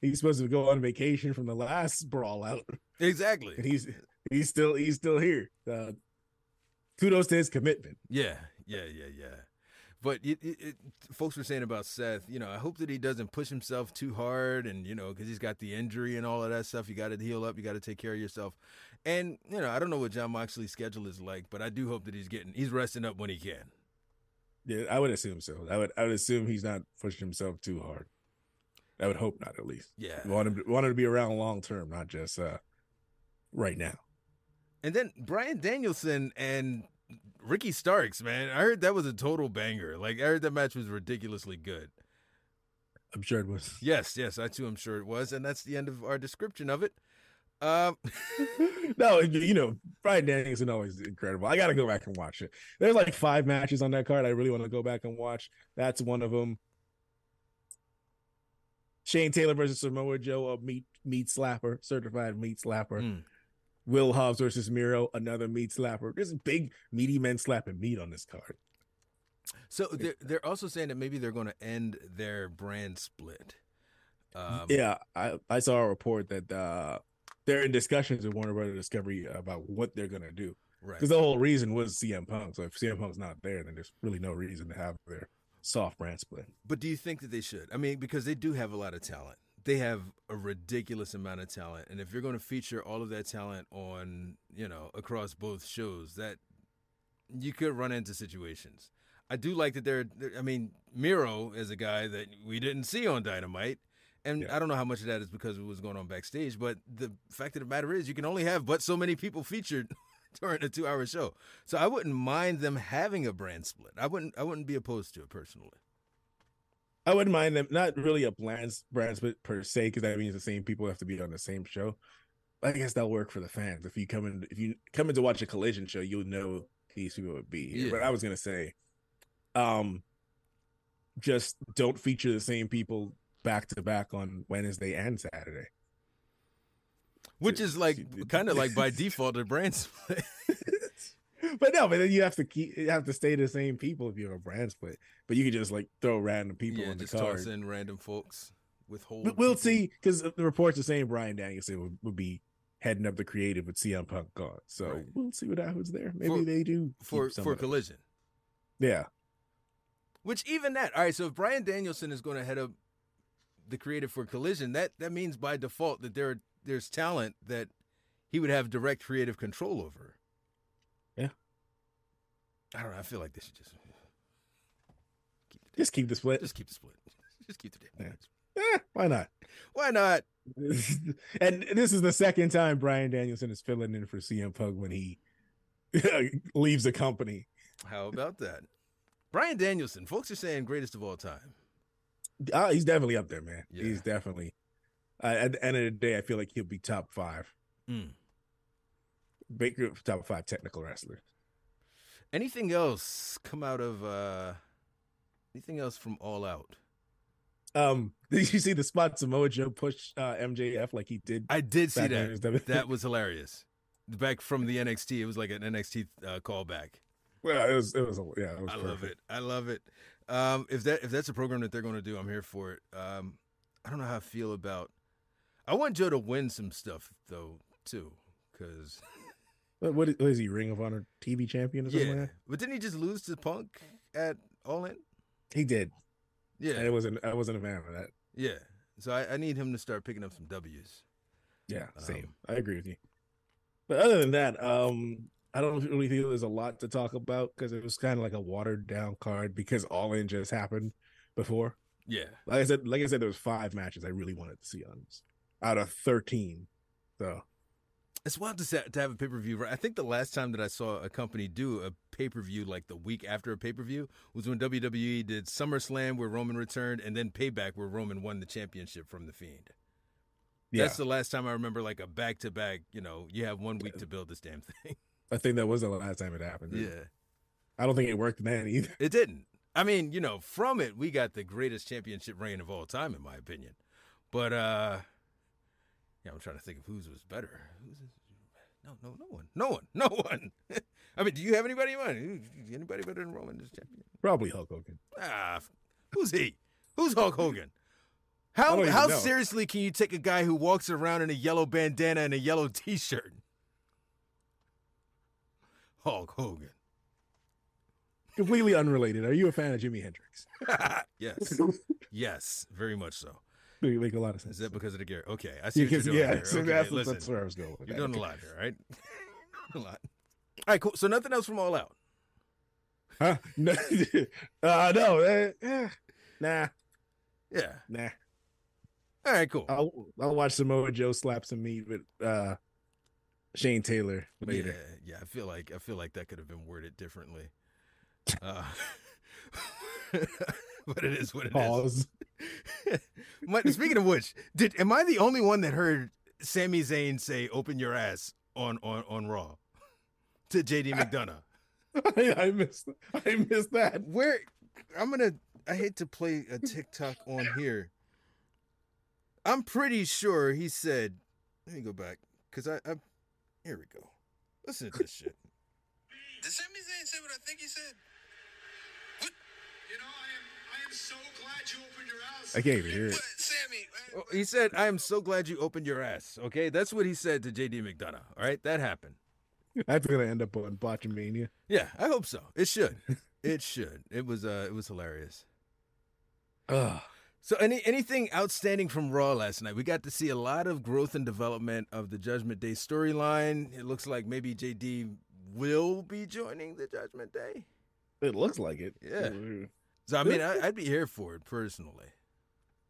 he's supposed to go on vacation from the last brawl out, Exactly. and he's he's still he's still here. Uh, kudos to his commitment. Yeah, yeah, yeah, yeah. But it, it, it, folks were saying about Seth, you know, I hope that he doesn't push himself too hard, and you know, because he's got the injury and all of that stuff. You got to heal up. You got to take care of yourself. And you know, I don't know what Jon Moxley's schedule is like, but I do hope that he's getting he's resting up when he can. Yeah, I would assume so. I would I would assume he's not pushing himself too hard. I would hope not, at least. Yeah. We want him to, want him to be around long term, not just uh right now. And then Bryan Danielson and Ricky Starks, man, I heard that was a total banger. Like I heard that match was ridiculously good. I'm sure it was. Yes, yes, I too am sure it was, and that's the end of our description of it. Um, no, you know, Bryan Danielson always incredible. I got to go back and watch it. There's like five matches on that card. I really want to go back and watch. That's one of them. Shane Taylor versus Samoa Joe, a meat meat slapper, certified meat slapper. mm. Will Hobbs versus Miro, another meat slapper. There's big meaty men slapping meat on this card. So they're they're also saying that maybe they're going to end their brand split. Um, yeah, I, I saw a report that uh they're in discussions with Warner Brothers Discovery about what they're gonna do. right. Because the whole reason was CM Punk. So if CM Punk's not there, then there's really no reason to have their soft brand split. But do you think that they should? I mean, because they do have a lot of talent. They have a ridiculous amount of talent, and if you're going to feature all of that talent on, you know, across both shows, that you could run into situations. I do like that they're. I mean, Miro is a guy that we didn't see on Dynamite, and Yeah. I don't know how much of that is because what was going on backstage. But the fact of the matter is, you can only have but so many people featured during a two-hour show. So I wouldn't mind them having a brand split. I wouldn't. I wouldn't be opposed to it personally. I wouldn't mind them, not really a brand brand split per se, because that means the same people have to be on the same show. I guess that'll work for the fans. If you come in, if you come in to watch a collision show, you'll know these people would be here. But I was gonna say, um, just don't feature the same people back to back on Wednesday and Saturday. Which is like kind of like by default a brand split. but no, but then you have to keep you have to stay the same people if you have a brand split. But you can just like throw random people yeah, on the just card. toss in random folks with whole. But we'll see because the reports are saying Bryan Danielson would, would be heading up the creative with CM Punk gone. So Right. we'll see what happens there. Maybe For- they do for for collision. Yeah, Which even that, all right. So if Bryan Danielson is going to head up the creative for Collision, that that means by default that there there's talent that he would have direct creative control over. I don't know. I feel like they should just keep the just keep the split. just keep the split. Just keep the damn. Yeah. Eh, why not? Why not? and this is the second time Bryan Danielson is filling in for CM Punk when he leaves the company. How about that? Bryan Danielson, folks are saying greatest of all time. Uh, he's definitely up there, man. Yeah. He's definitely. Uh, at the end of the day, I feel like he'll be top five. Mm. Baker top five technical wrestler. Anything else come out of uh anything else from All Out? Um, did you see the spot Samoa Joe push uh, MJF like he did? I did see back when he that. That was hilarious. Back from the NXT, it was like an NXT uh, callback. well, it was it was yeah. It was I love it. I love it. Um, if that if that's a program that they're going to do, I'm here for it. Um, I don't know how I feel about. I want Joe to win some stuff though too, because What, what, is, what is he? Ring of Honor TV champion or something? yeah. Like But didn't he just lose to Punk at All In? He did. Yeah, And it wasn't. I wasn't a fan of that. yeah. So I, I need him to start picking up some W's. Yeah, same. Um, I agree with you. But other than that, um, I don't really feel there's a lot to talk about because it was kind of like a watered down card because All In just happened before. Yeah, Like I said, like I said, there was five matches I really wanted to see on this out of thirteen. So It's wild to, to have a pay per view. I think the last time that I saw a company do a pay per view like the week after a pay per view was when WWE did SummerSlam where Roman returned and then Payback where Roman won the championship from The Fiend. yeah, That's the last time I remember like a back to back, you know, you have one week to build this damn thing. I think that was the last time it happened. yeah. I don't think it worked then either. It didn't. I mean, you know, from it, we got the greatest championship reign of all time, in my opinion. But, uh, yeah, I'm trying to think of whose was better. Who's no, no, no one. No one. No one. I mean, do you have anybody in mind? Anybody better than Roman as champion? Probably Hulk Hogan. Ah, who's he? Who's Hulk Hogan? How how know. seriously can you take a guy who walks around in a yellow bandana and a yellow T-shirt? Hulk Hogan. Completely unrelated. Are you a fan of Jimi Hendrix? yes, yes, very much so. Make make a lot of sense. Is that because of the gear? Okay, I see what you're doing yeah, here. so Okay, that's, listen, that's where I was going. You're that. doing a lot here, right? a lot. All right, cool. So nothing else from All Out. Huh? No, uh, no, eh, nah, Yeah. nah. All right, cool. I'll I'll watch Samoa Joe slap some meat with uh Shane Taylor Yeah, later. yeah. yeah, I feel like I feel like that could have been worded differently. Uh, but it is what it is. Pause. My- Speaking of which, did am I the only one that heard Sami Zayn say "Open your ass" on on on Raw to JD McDonagh? I, I missed I missed that. Where I'm gonna I hate to play a TikTok on here. I'm pretty sure he said, let me go back because I, I here we go. Listen to this shit. Did Sami Zayn say what I think he said? What? You know, I am I am so glad you opened your house. I can't even hear it. Sami? Oh, He said, "I am so glad you opened your ass." Okay, that's what he said to JD McDonagh. All right, that happened. That's gonna end up on Botchamania. Yeah, I hope so. It should. it should. It was uh, it was hilarious. Ugh. So, any anything outstanding from Raw last night? We got to see a lot of growth and development of the Judgment Day storyline. It looks like maybe JD will be joining the Judgment Day. It looks like it. Yeah. So, I mean, I, I'd be here for it personally.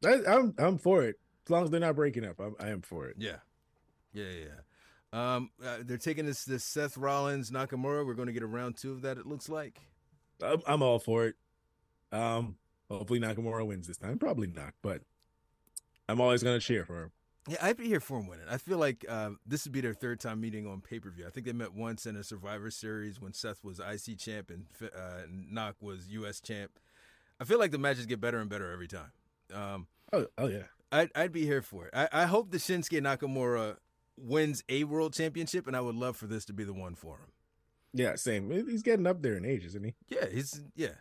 I, I'm I'm for it. As long as they're not breaking up, I'm, I am for it. Yeah, yeah, yeah. yeah. Um, uh, they're taking this this Seth Rollins Nakamura. We're going to get a round two of that. It looks like. I'm, I'm all for it. Um, hopefully Nakamura wins this time. Probably not, but I'm always gonna cheer for him. Yeah, I'd be here for him winning. I feel like uh, this would be their third time meeting on pay per view. I think they met once in a Survivor Series when Seth was IC champ and uh, Knock was US champ. I feel like the matches get better and better every time. Um, Oh, oh yeah. I'd, I'd be here for it. I, I hope the Shinsuke Nakamura wins a world championship, and I would love for this to be the one for him. Yeah, same. He's getting up there in age, isn't he? Yeah, he's yeah.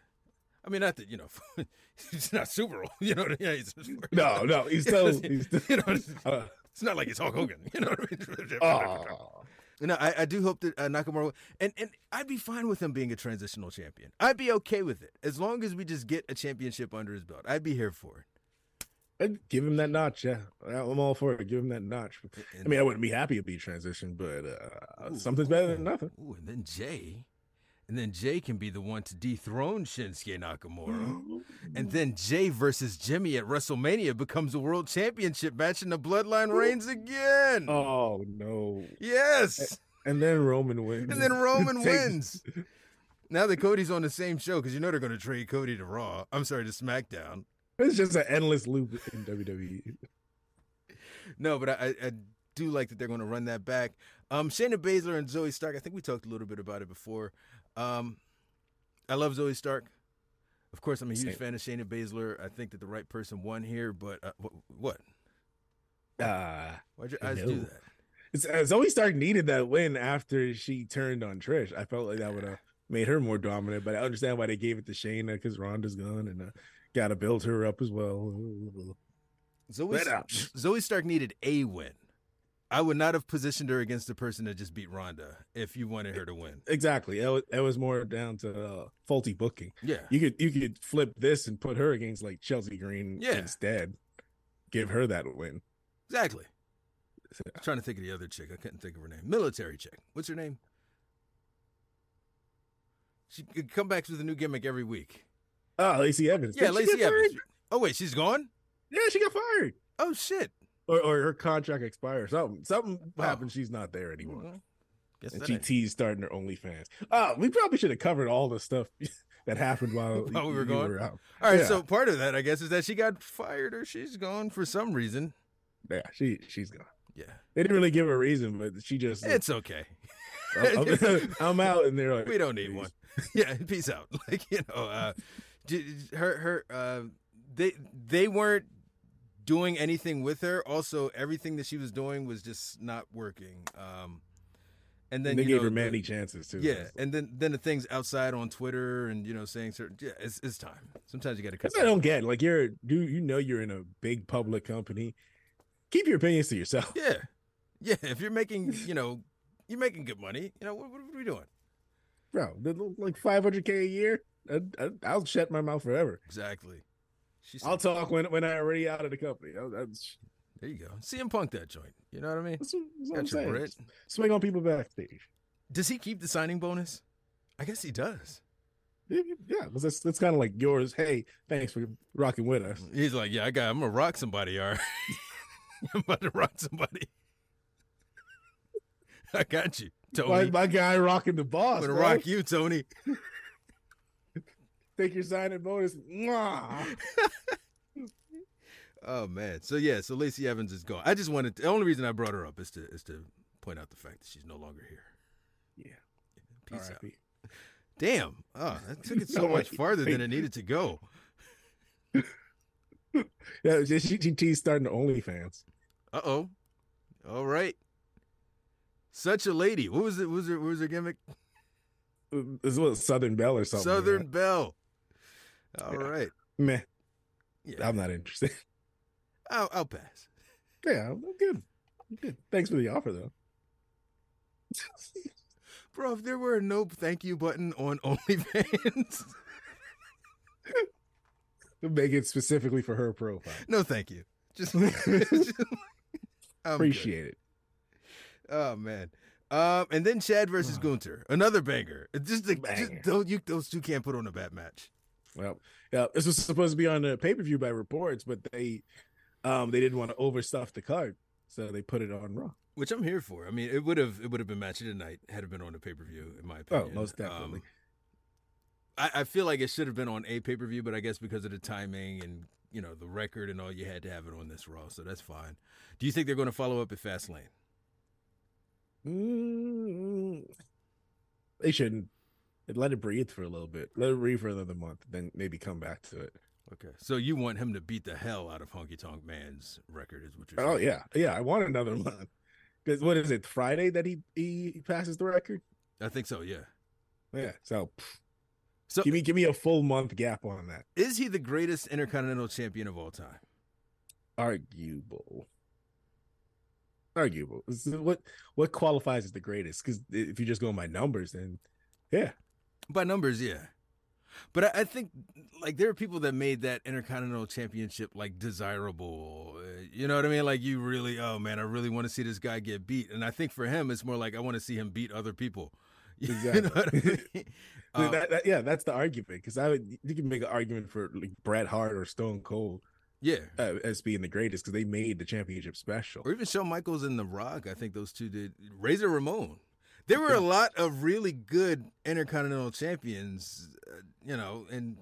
I mean, not that you know, he's not super old. You know, yeah, he's, No, no, he's still. He's still you know, it's, uh, it's not like he's Hulk Hogan. You know what I mean? oh, No, I, I do hope that uh, Nakamura and and I'd be fine with him being a transitional champion. I'd be okay with it as long as we just get a championship under his belt. I'd be here for it. I'd give him that notch. Yeah, I'm all for it. Give him that notch. I mean, I wouldn't be happy to be transition, but uh, Ooh, something's better than nothing. Ooh, and then Jey, and then Jey can be the one to dethrone Shinsuke Nakamura. And then Jey versus Jimmy at WrestleMania becomes a world championship match, and the bloodline reigns again. Oh no! Yes. And then Roman wins. And then Roman wins. Now that Cody's on the same show, because you know they're going to trade Cody to Raw. I'm sorry, to SmackDown. It's just an endless loop in. WWE. No, but I, I, I do like that they're going to run that back. Um, Shayna Baszler and Zoey Stark. I think we talked a little bit about it before. Um, I love Zoey Stark. Of course, I'm a huge Same. fan of Shayna Baszler. I think that the right person won here, but uh, wh- what? Uh, Why'd your eyes do that? it's, uh, Zoey Stark needed that win after she turned on Trish. I felt like that would have made her more dominant, but I understand why they gave it to Shayna because Ronda's gone and uh, got to build her up as well. Zoey, out. Zoey Stark needed a win. I would not have positioned her against the person that just beat Ronda if you wanted her to win. Exactly. It was, it was more down to uh, faulty booking. Yeah. You could you could flip this and put her against like Chelsea Green Yeah. instead. Give her that win. Exactly. I'm trying to think of the other chick. I couldn't think of her name. Military chick. What's her name? She could come back with a new gimmick every week. Oh, Lacey Evans. Yeah, Did Lacey Evans. fired? Oh wait, she's gone. Yeah, she got fired. Oh shit. Or, or her contract expired. Something something Oh. happened. She's not there anymore. Well, Guess And that she teased starting her OnlyFans. Oh, we probably should have covered all the stuff that happened while, While we were you gone? out. All right, Yeah. so part of that, I guess, is that she got fired or she's gone for some reason. Yeah, she she's gone. Yeah, They didn't really give a reason, but she just it's okay. I'm, I'm- I'm out, and they're like, we don't need "Please." one. Yeah, peace out. Like you know, uh, her her uh, they they weren't doing anything with her. Also, everything that she was doing was just not working. Um, and then And they you gave know, her the- many chances too. Yeah, and then then the things outside on Twitter and you know saying certain yeah, it's it's time. Sometimes you got to cut. I don't get. Like you're, do you know you're in a big public company? Keep your opinions to yourself. Yeah, yeah. If you're making you know you're making good money, you know what, what are we doing? bro. Like 500k a year, I, I, I'll shut my mouth forever. Exactly. She's I'll talk when when I'm already out of the company. I- That's, there. You go. CM Punk that joint. You know what I mean? that's what, that's what I'm saying. Brit. Swing on people backstage. Does he keep the signing bonus? I guess he does. Yeah, yeah, 'cause that's that's kind of like yours. Hey, thanks for rocking with us. He's like, yeah, I got. I'm gonna rock somebody. All right, I'm about to rock somebody. I got you, Tony. My, my guy rocking the I'm boss. gonna bro. rock you, Tony. Take your signing bonus. Mwah. Oh man. So yeah. So Lacey Evans is gone. I just wanted. The only reason I brought her up is to is to point out the fact that she's no longer here. Yeah. Peace out. Damn. Oh, that took it so No, much wait, farther than it needed to go. Yeah, she, she, she's starting OnlyFans. Uh oh. All right. Such a lady. What was it? What was her? What was her gimmick? This was Southern Belle or something. like Southern Belle. All Yeah. right. Meh. Yeah. I'm not interested. I'll, I'll pass. yeah, I'm good. I'm good. Thanks for the offer, though. Bro, if there were a no thank you button on OnlyFans, Make it specifically for her profile. no thank you. Just, just- I'm good. Appreciate it. Oh man. Um, and then Chad versus Gunther, another banger. Just, the, just Banger. those, you, those two can't put on a bad match. Well, yeah, this was supposed to be on the pay per view by reports, but they, um, they didn't want to overstuff the card, so they put it on Raw. Which I'm here for. I mean, it would have it would have been match of the night had it been on the pay per view, in my opinion. Oh, most definitely. Um, I, I feel like it should have been on a pay per view, but I guess because of the timing and you know the record and all. You had to have it on this Raw, so that's fine. Do you think they're going to follow up at Fastlane? Mm, they shouldn't. Let it breathe for a little bit. Let it breathe for another month, then maybe come back to it. Okay, so you want him to beat the hell out of Honky Tonk Man's record, is what you're oh, saying? Oh yeah, yeah. I want another month. Because what is it? Friday that he he passes the record. I think so. Yeah. Yeah. So pff, So give me give me a full month gap on that. is he the greatest Intercontinental Champion of all time? Arguable. Arguable. What what qualifies as the greatest? Because if you just go by numbers, then yeah, By numbers, yeah. But I, I think like there are people that made that Intercontinental Championship like desirable. Uh, You know what I mean? Like you really, oh man, I really want to see this guy get beat. And I think for him, it's more like I want to see him beat other people. You know Exactly. I mean? Um, That- that- yeah, that's the argument. Because I would you can make an argument for like Bret Hart or Stone Cold yeah. uh, as being the greatest because they made the championship special. Or even Shawn Michaels and The Rock. I think those two did. Razor Ramon. There were a lot of really good Intercontinental Champions, uh, you know, and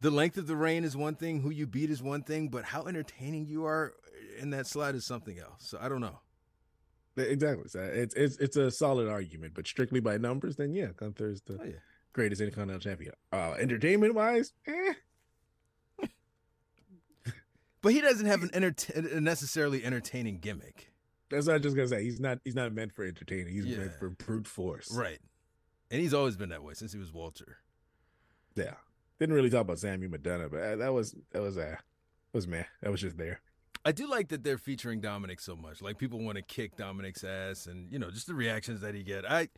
the length of the reign is one thing, who you beat is one thing, but how entertaining you are in that slide is something else. So I don't know. Exactly. So it's it's it's a solid argument, but strictly by numbers, then yeah, Gunther's the Oh, yeah. greatest Intercontinental champion. Uh, entertainment wise, eh, But he doesn't have an enter- necessarily entertaining gimmick. That's what I'm just gonna say. He's not he's not meant for entertaining. He's Yeah. meant for brute force. Right. And he's always been that way since he was Walter. Yeah. Didn't really talk about Sammy Madonna, but uh, that was that was uh was man. That was just there. I do like that they're featuring Dominic so much. Like people want to kick Dominic's ass, and you know just the reactions that he get. I,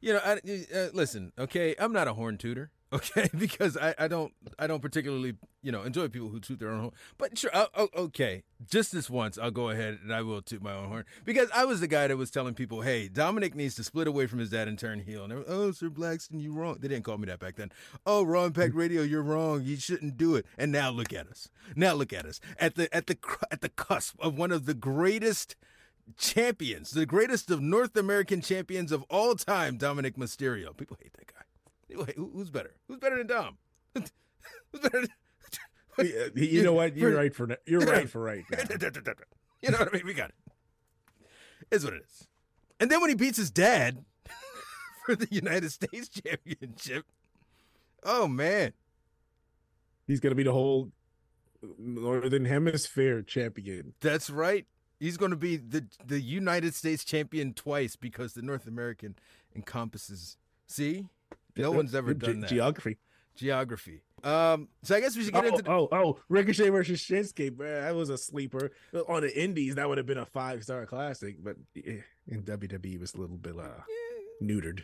you know, I uh, listen. Okay, I'm not a horn tutor. Okay, because I, I don't I don't particularly you know enjoy people who toot their own horn. But sure, i i okay, just this once, I'll go ahead and I will toot my own horn because I was the guy that was telling people, hey, Dominic needs to split away from his dad and turn heel. And they were, oh, Sir Blackston, you wrong. They didn't call me that back then. Oh, Raw Impact mm. Radio, you're wrong. You shouldn't do it. And now look at us. Now look at us at the at the at the cusp of one of the greatest champions, the greatest of North American champions of all time, Dominic Mysterio. People hate that guy. Who- who's better? Who's better than Dom? who's better? Than, you know what? You're right for you're right for right now. you know what I mean? We got it. Is what it is. And then when he beats his dad for the United States Championship, oh man, He's gonna be the whole Northern Hemisphere champion. that's right. He's going to be the the United States champion twice because the North American encompasses. See, no one's ever done that. Geography. Geography. Um, so I guess we should get Oh, into. Oh, oh, Ricochet versus Shinsuke, man, that was a sleeper. On the Indies, that would have been a five star classic, but in WWE, it was a little bit uh, neutered.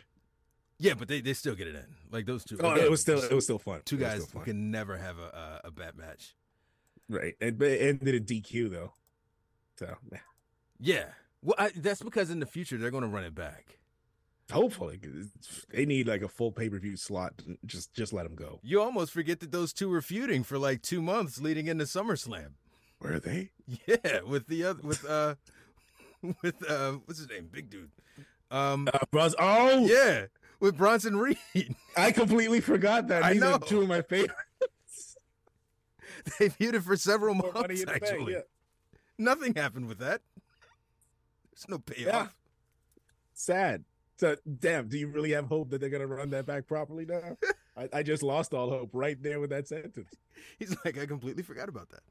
yeah, but they, they still get it in. Like those two. Oh, it was still it was still fun. two It guys fun. can never have a a, a bad match. right, and but it ended in DQ though. So Yeah. Well, I, that's because in the future they're going to run it back. Hopefully they need like a full pay per view slot. Just just let them go. You almost forget that those two were feuding for like two months leading into SummerSlam. Where are they? Yeah, with the other with uh with uh what's his name, big dude. Um, Uh, Bros. Oh, yeah, with Bronson Reed. I completely forgot that. I know. are two of my favorites. they feuded for several More months. the bank, Actually, yeah. nothing happened with that. There's no payoff. Sad. So, damn, do you really have hope that they're gonna run that back properly now? I, I just lost all hope right there with that sentence. He's like, I completely forgot about that.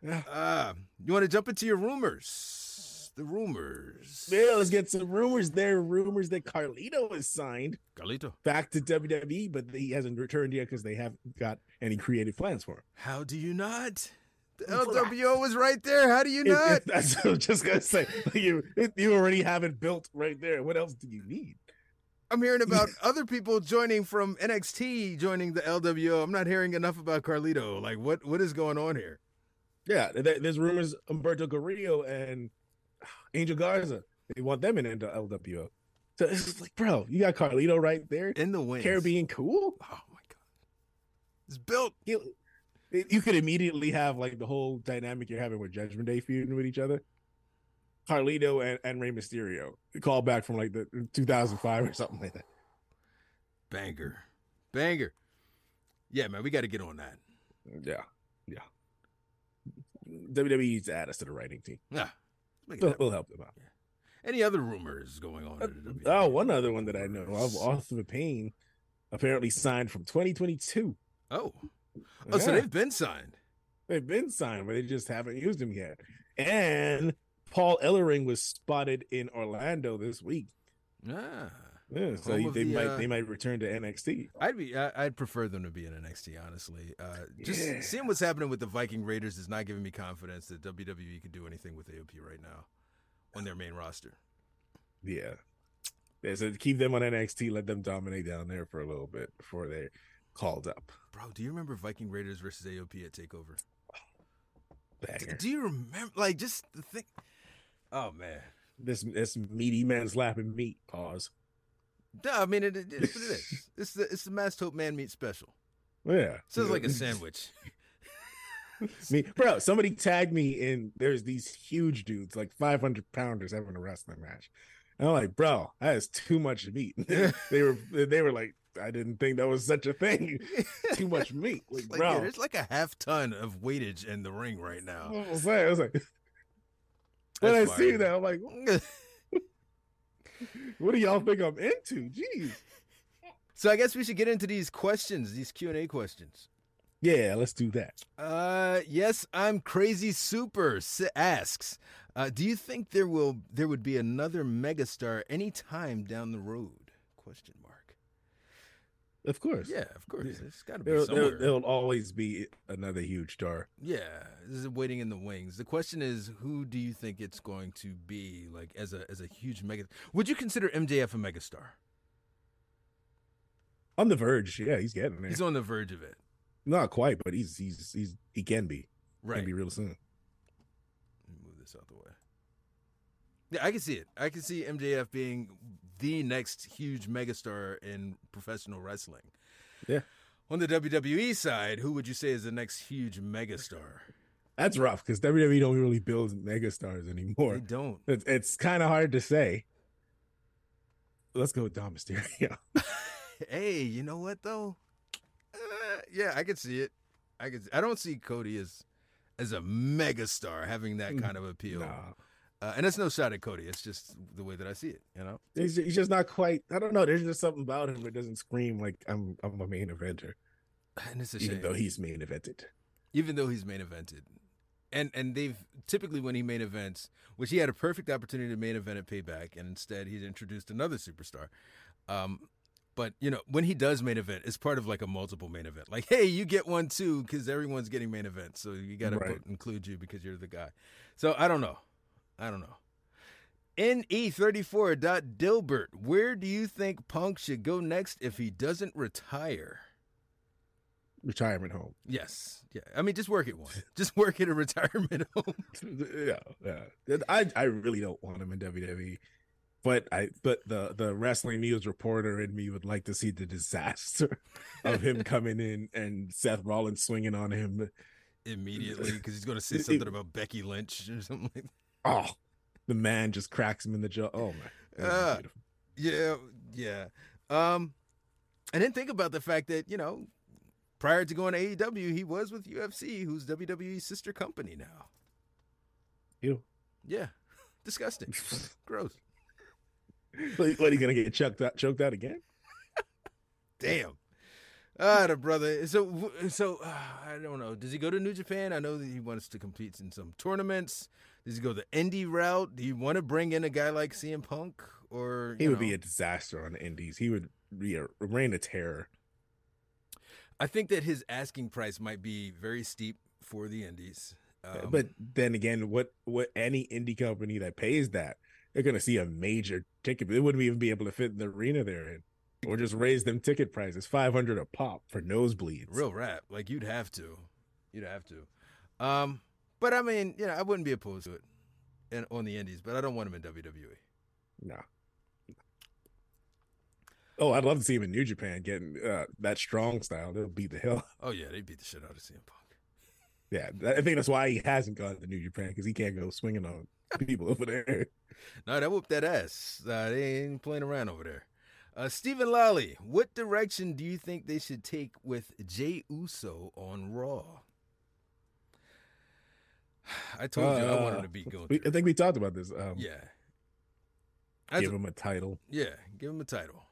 Yeah. Uh, you want to jump into your rumors? The rumors. Yeah, let's get some rumors. There are rumors that Carlito is signed Carlito. back to WWE, but he hasn't returned yet because they haven't got any creative plans for him. How do you not? LWO was right there. How do you It- not? it- that's what I was just gonna say. You it- you already have it built right there. What else do you need? I'm hearing about other people joining from NXT joining the LWO. I'm not hearing enough about Carlito. Like, what what is going on here? Yeah, there's rumors Humberto Carrillo and Angel Garza. They want them in the LWO. So it's just like, bro, you got Carlito right there. In the wings. Caribbean cool. Oh my god. It's built. You, you could immediately have like the whole dynamic you're having with Judgment Day feuding with each other. Carlito and, and Rey Mysterio. Call back from like the 2005 or something like that. Banger. Banger. Yeah, man, we got to get on that. Yeah. Yeah. WWE needs to add us to the writing team. Yeah. We'll, we'll help them out. Any other rumors going on? WWE? Oh, one other one that I know of, Arthur Payne, apparently signed from 2022. Oh. Oh, so they've been signed. They've been signed, but they just haven't used him yet. And Paul Ellering was spotted in Orlando this week. Ah. Yeah, so they the, might uh, they might return to NXT. I'd be. I, I'd prefer them to be in NXT. Honestly, uh, just Yeah. seeing what's happening with the Viking Raiders is not giving me confidence that WWE could do anything with AOP right now on their main roster. Yeah. Yeah, so keep them on NXT, let them dominate down there for a little bit before they're called up. Bro, do you remember Viking Raiders versus AOP at Takeover? D- Banger. do you remember? Like just the thing. Oh man. This this meaty man slapping meat. Pause. No, I mean it, it is what it is. It's the it's the Masked Hope Man Meat Special. Yeah. Sounds like a sandwich. me, bro, somebody tagged me in. There's these huge dudes, like 500 pounders, having a wrestling match. And I'm like, bro, that is too much meat. they were they were like, I didn't think that was such a thing. too much meat, like, Like, bro. yeah, there's like a half ton of weightage in the ring right now. I was like, I was like, when I see that, I'm like, what do y'all think I'm into? Jeez. so I guess we should get into these questions, these Q and A questions. Yeah, let's do that. Uh, yes, I'm crazy. Super s- asks, uh, do you think there will there would be another megastar anytime down the road? Question. Of course. Yeah, of course. It's got to be somewhere. there, there'll always be another huge star. Yeah, this is waiting in the wings. The question is, who do you think it's going to be? Like as a as a huge mega. Would you consider MJF a megastar? On the verge, yeah, he's getting there. He's on the verge of it, Not quite, but he's he's he's he can be. right? Can be real soon. Move this out the way. Yeah, I can see it. I can see MJF being the next huge megastar in professional wrestling. Yeah. On the WWE side, who would you say is the next huge megastar? That's rough because WWE don't really build megastars anymore. They don't. It's, it's kind of hard to say. Let's go with Dom Mysterio. hey, you know what though? Uh, yeah, I can see it. I can. I don't see Cody as as a megastar having that kind of appeal. Uh, and it's no shot at Cody. It's just the way that I see it. You know. He's, he's just not quite. I don't know. There's just something about him that doesn't scream like I'm. I'm a main eventer, And it's a even shame. though he's main evented. even though he's main evented. And and they've typically when he main events, which he had a perfect opportunity to main event at Payback, and instead he's introduced another superstar. Um, but you know when he does main event, it's part of like a multiple main event. Like, hey, you get one too because everyone's getting main event, so you got to Right. include you because you're the guy. So I don't know, I don't know. Ne34. Dilbert, where do you think Punk should go next if he doesn't retire? Retirement home. Yes. Yeah. I mean, just work at one. Just work at a retirement home. yeah, yeah. I I really don't want him in WWE, but I but the the wrestling news reporter in me would like to see the disaster of him coming in and Seth Rollins swinging on him. Immediately, because he's going to say something about Becky Lynch or something like Oh, the man just cracks him in the jaw. Oh my, beautiful. Yeah. Yeah. Um, and then think about the fact that, you know, prior to going to AEW, he was with UFC, who's WWE's sister company now. Ew. Yeah. Disgusting. Gross. What, what, are you gonna get choked out? Choked out again? Damn. Ah, the brother. So, so uh, I don't know. Does he go to New Japan? I know that he wants to compete in some tournaments. Does he go the indie route? Do you want to bring in a guy like CM Punk, or He would be a disaster on the Indies. He would be a reign of terror. I think that his asking price might be very steep for the indies. Um, but then again, what what any indie company that pays that, they're gonna see a major ticket. They wouldn't even be able to fit in the arena they're in, or just raise them ticket prices five hundred a pop for nosebleeds. real rap, like you'd have to, you'd have to. Um, but I mean, you know, I wouldn't be opposed to it, in, on the indies. But I don't want him in. WWE. No. Oh, I'd love to see him in New Japan getting uh, that strong style. They'll beat the hell. Oh yeah, they beat the shit out of CM Punk. Yeah, I think that's why he hasn't gone to New Japan because he can't go swinging on people over there. No, that whooped that ass. Uh, they ain't playing around over there. Uh, Stephen Lally, what direction do you think they should take with Jey Uso on Raw? I told you I want Uh, to beat Gunther. We, I think we talked about this. Um, yeah. That's give a- him a title. yeah, give him a title.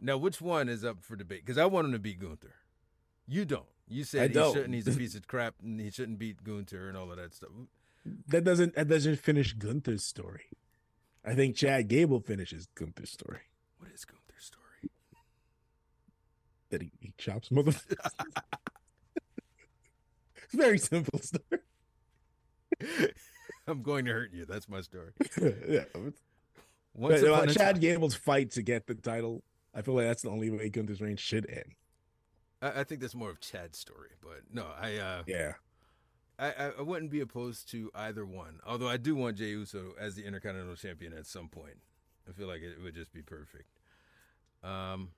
Now, which one is up for debate? Because I want him to beat Gunther. You don't. You I said he don't. shouldn't. He's a piece of crap, and he shouldn't beat Gunther and all of that stuff. That doesn't that doesn't finish Gunther's story. I think Chad Gable finishes Gunther's story. What is Gunther's story? That he, he chops mother. it's very simple story. I'm going to hurt you. That's my story. yeah. Once But, uh, Chad Gable's fight to get the title, I feel like that's the only way Gunther's reign should end. I, I think that's more of Chad's story, but no, I, uh, Yeah. I, I, I wouldn't be opposed to either one. Although I do want Jey Uso as the Intercontinental Champion at some point. I feel like it would just be perfect. Um,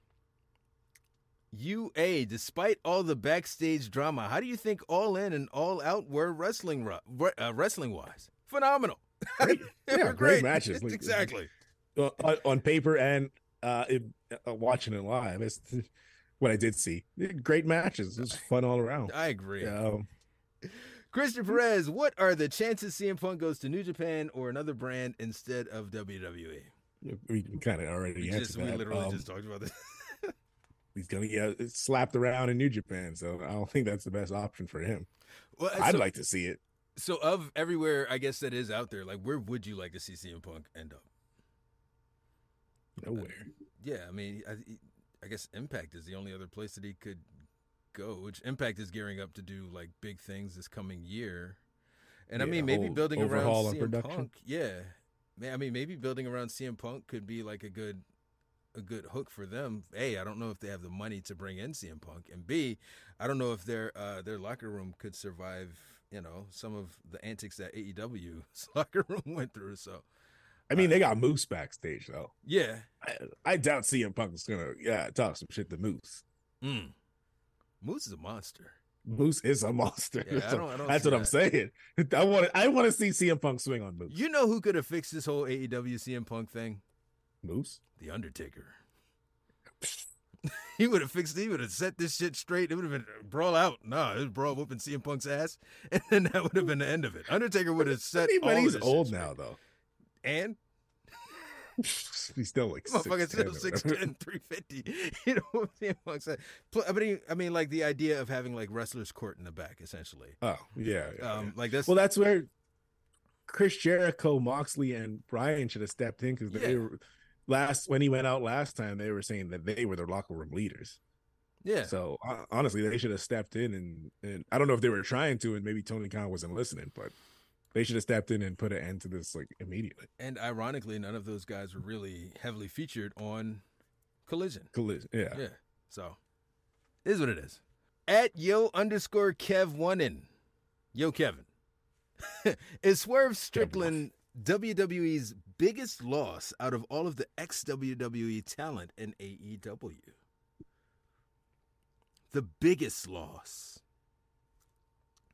UA, despite all the backstage drama, how do you think All In and All Out were wrestling uh, wrestling wise? Phenomenal. Great. Yeah, were great matches. Exactly. Uh, on, on paper and uh, it, uh, watching it live, it's what I did see. Great matches. It was fun all around. I agree. Um, Christian Perez, what are the chances CM Punk goes to New Japan or another brand instead of WWE? we kind of already We answered just we that. literally Um, just talked about this. He's gonna get uh, slapped around in New Japan, so I don't think that's the best option for him. Well, I'd so, like to see it. so of everywhere, I guess that is out there. Like, where would you like to see CM Punk end up? Nowhere. Yeah, I mean, I, I guess Impact is the only other place that he could go. Which Impact is gearing up to do like big things this coming year, and I mean maybe building around CM. Punk. Yeah, Ma- I mean maybe building around CM Punk could be like a good, a good hook for them. A, I don't know if they have the money to bring in CM Punk, and B, I don't know if their uh, their locker room could survive. You know some of the antics that AEW's locker room went through. So I mean, they got Moose backstage though. yeah, I, I doubt CM Punk is gonna yeah talk some shit to Moose. mm. Moose is a monster. Moose is a monster. Yeah, I that's don't- what, I don't that's what I'm saying. I want I want to see CM Punk swing on Moose. You know who could have fixed this whole AEW CM Punk thing? Moose. The Undertaker. he would have fixed. He would have set this shit straight. It would have been brawl out. No, it was brawl whooping CM Punk's ass, and then that would have been the end of it. Undertaker would have set. all but of he's old now though. and he's still like motherfucker still 6'10" 6'10", 350. You know what CM Punk said? I mean, I mean, like the idea of having like wrestlers court in the back, essentially. Oh yeah. yeah, Um, yeah. like that's Well, that's where Chris Jericho, Moxley, and Brian should have stepped in because they were last when he went out last time. They were saying that they were their locker room leaders. yeah. So hon- honestly, they should have stepped in and and I don't know if they were trying to, and maybe Tony Khan wasn't listening, but they should have stepped in and put an end to this like immediately. And ironically, none of those guys were really heavily featured on Collision. Collision, yeah. Yeah. So, it is what it is. At yo underscore Kev one in. Yo Kevin. is Swerve Strickland WWE's biggest loss out of all of the ex WWE talent in AEW? The biggest loss.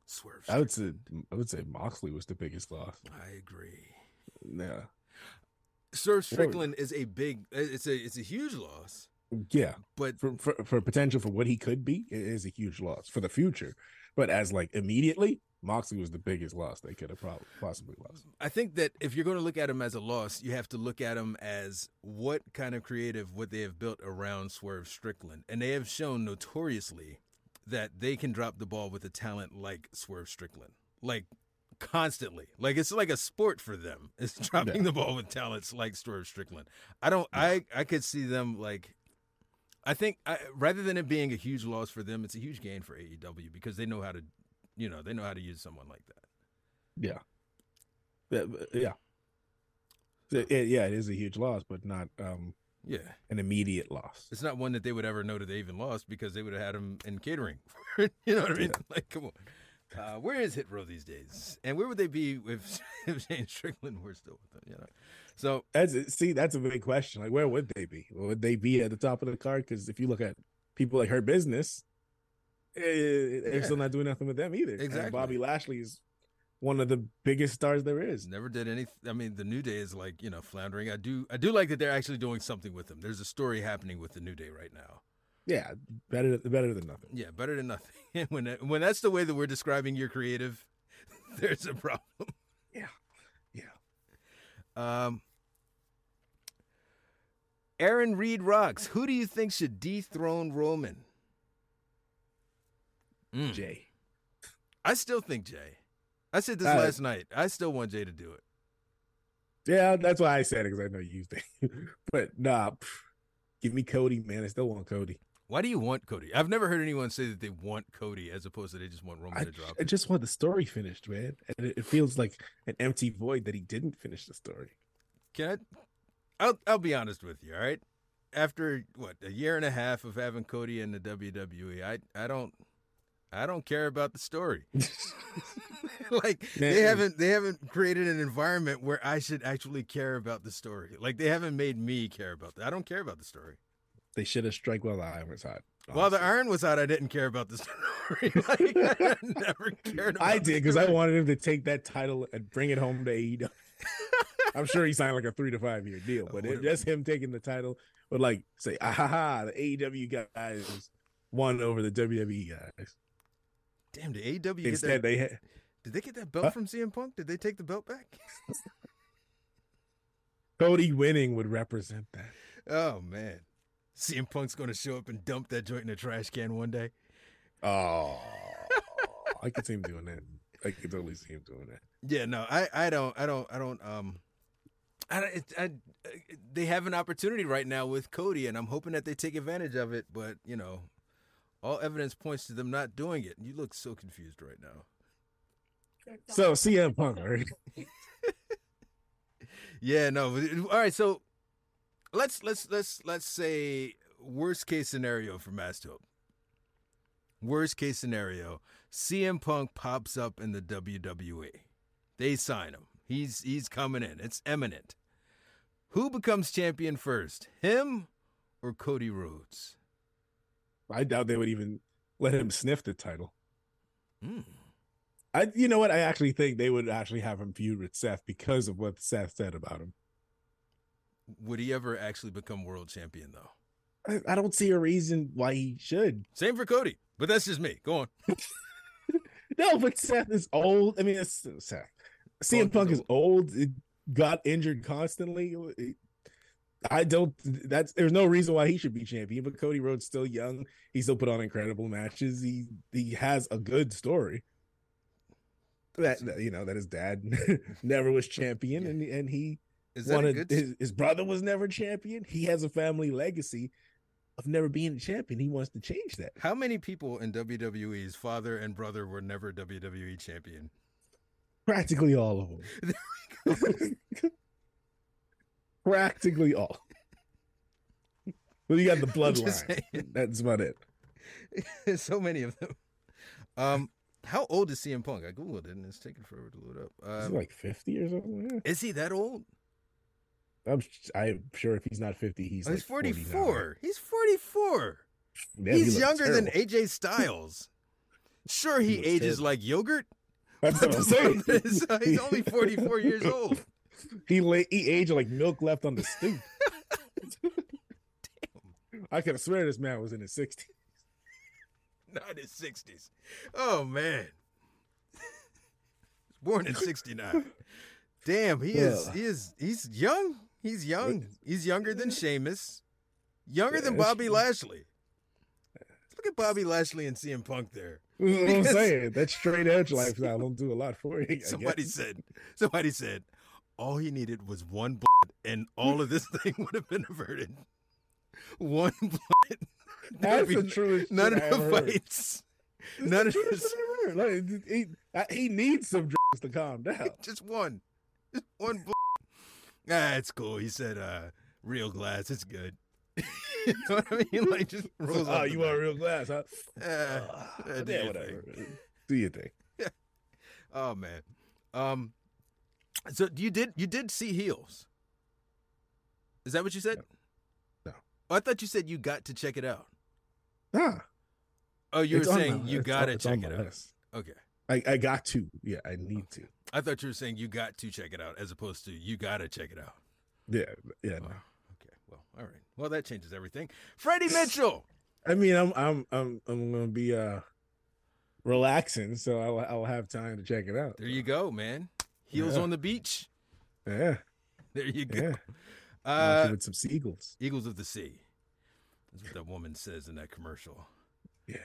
Swerve. I would say I would say Moxley was the biggest loss. I agree. Yeah, Swerve Strickland is a big. It's a it's a huge loss, yeah. but For, for for potential for what he could be, it is a huge loss for the future. But as like immediately, Moxley was the biggest loss they could have probably possibly lost. I think that if you're going to look at him as a loss, you have to look at him as what kind of creative would they have built around Swerve Strickland, and they have shown notoriously that they can drop the ball with a talent like Swerve Strickland, like constantly. Like it's like a sport for them. It's dropping Yeah. the ball with talents like Swerve Strickland. I don't. I I could see them like. I think I, rather than it being a huge loss for them, it's a huge gain for AEW because they know how to, you know, they know how to use someone like that. Yeah, yeah, yeah. It- yeah, it is a huge loss, but not um Yeah. an immediate loss. It's not one that they would ever know that they even lost because they would have had him in catering. you know what I mean? Like, come on. Uh, where is Hit Row these days? And where would they be if, if Shane Strickland were still with them? You know. So That's see, that's a big question. Like, where would they be? Would they be at the top of the card? Because if you look at people like Hurt Business, they're Yeah. still not doing nothing with them either. And Exactly. Bobby Lashley is one of the biggest stars there is. never did any. I mean, the New Day is like you know floundering. I do I do like that they're actually doing something with them. There's a story happening with the New Day right now. Yeah, better better than nothing. Yeah, better than nothing. when that, when that's the way that we're describing your creative, there's a problem. Yeah. Yeah. Um, Aaron Reed rocks. Who do you think should dethrone Roman? Mm. Jey. I still think Jey. I said this Uh, last night. I still want Jey to do it. Yeah, that's why I said it because I know you think. but nah, pff, give me Cody, man. I still want Cody. Why do you want Cody? I've never heard anyone say that they want Cody as opposed to they just want Roman I, to drop. I it. just want the story finished, man. And it, it feels like an empty void that he didn't finish the story. Can I? I'll I'll be honest with you. All right. After what a year and a half of having Cody in the WWE, I I don't I don't care about the story. like they haven't they haven't created an environment where I should actually care about the story. Like they haven't made me care about that. I don't care about the story. They should have strike while the iron was hot. While the iron was hot, I didn't care about the story. like, I never cared. About I did because I wanted him to take that title and bring it home to AEW. I'm sure he signed like a three to five year deal, but it, just him taking the title would like say, ah ha ha, the AEW guys won over the WWE guys. Damn, did AEW get Instead, that? they had Did they get that belt Huh? from CM Punk? Did they take the belt back? Cody winning would represent that. Oh man, CM Punk's gonna show up and dump that joint in a trash can one day. Oh, I could see him doing that. I could totally see him doing that. Yeah, no, I, I don't, I don't, I don't. Um, I, it, I, they have an opportunity right now with Cody, and I'm hoping that they take advantage of it. But you know, all evidence points to them not doing it. And You look so confused right now. So CM Punk, right? Yeah, no. All right, so let's let's let's let's say worst case scenario for Master Worst case scenario, CM Punk pops up in the WWE. They sign him. He's he's coming in. It's imminent. Who becomes champion first, him or Cody Rhodes? I doubt they would even let him sniff the title. Mm. I, you know what? I actually think they would actually have him feud with Seth because of what Seth said about him. Would he ever actually become world champion though? I, I don't see a reason why he should. Same for Cody, but that's just me. Go on. No, but Seth is old. I mean, it's Seth. CM Punk is old. It got injured constantly. It- I don't. That's there's no reason why he should be champion. But Cody Rhodes still young. He still put on incredible matches. He he has a good story. That you know that his dad never was champion, and and he Is that wanted good? his, his brother was never champion. He has a family legacy of never being a champion. He wants to change that. How many people in WWE's father and brother were never WWE champion? Practically all of them. Practically all. Well, you got the bloodline. That's about it. There's so many of them. Um, how old is CM Punk? I googled it and it's taking forever to load up. Is Um, he like 50 or something? Yeah. is he that old? I'm, I'm sure if he's not 50, he's Oh, like he's 49. 44. He's 44. Yeah, he's looks younger than. AJ Styles. Sure, he, He ages terrible. like yogurt. That's what I'm saying. He's he's only 44 years old. He la- he aged like milk left on the stoop. I could have swear this man was in his 60s. Not his 60s. Oh, man. Was born in 69. Damn, he is, Well. he is, he's young. He's young. He's younger than Sheamus. Younger than Yeah, that's Bobby true. Lashley. Look at Bobby Lashley and CM Punk there. That's what I'm saying. That straight edge lifestyle don't do a lot for you. I Somebody guess. said, somebody said, all he needed was one blood and all of this thing would have been averted. One blood. That's the truest None of the heard. fights. None of this. shit I ever heard. Like, he, uh, he needs some drugs to calm down. Just one. Just one blood. Ah, it's cool. He said, uh, real glass. It's good. you know what I mean? Like, just rolls oh, you want real glass, huh? Uh, uh, do yeah, whatever. thing. Do your thing. Oh man. Um so you did you did see heels. Is that what you said? No. Oh, I thought you said you got to check it out. Nah, Oh, you were it's on saying you it's on check it out. list. Okay. I, I got to. Yeah, I need to. I thought you were saying you got to check it out as opposed to you gotta check it out. Yeah, yeah. Oh, No. okay. Well, all right. Well, that changes everything. Freddie Mitchell. I mean, I'm I'm I'm I'm gonna be uh relaxing, so I'll I'll have time to check it out. There you go, man. Heels Yeah. on the beach. Yeah, There you go. yeah. Uh, with some seagulls. Eagles of the Sea. That's what that woman says in that commercial. Yeah.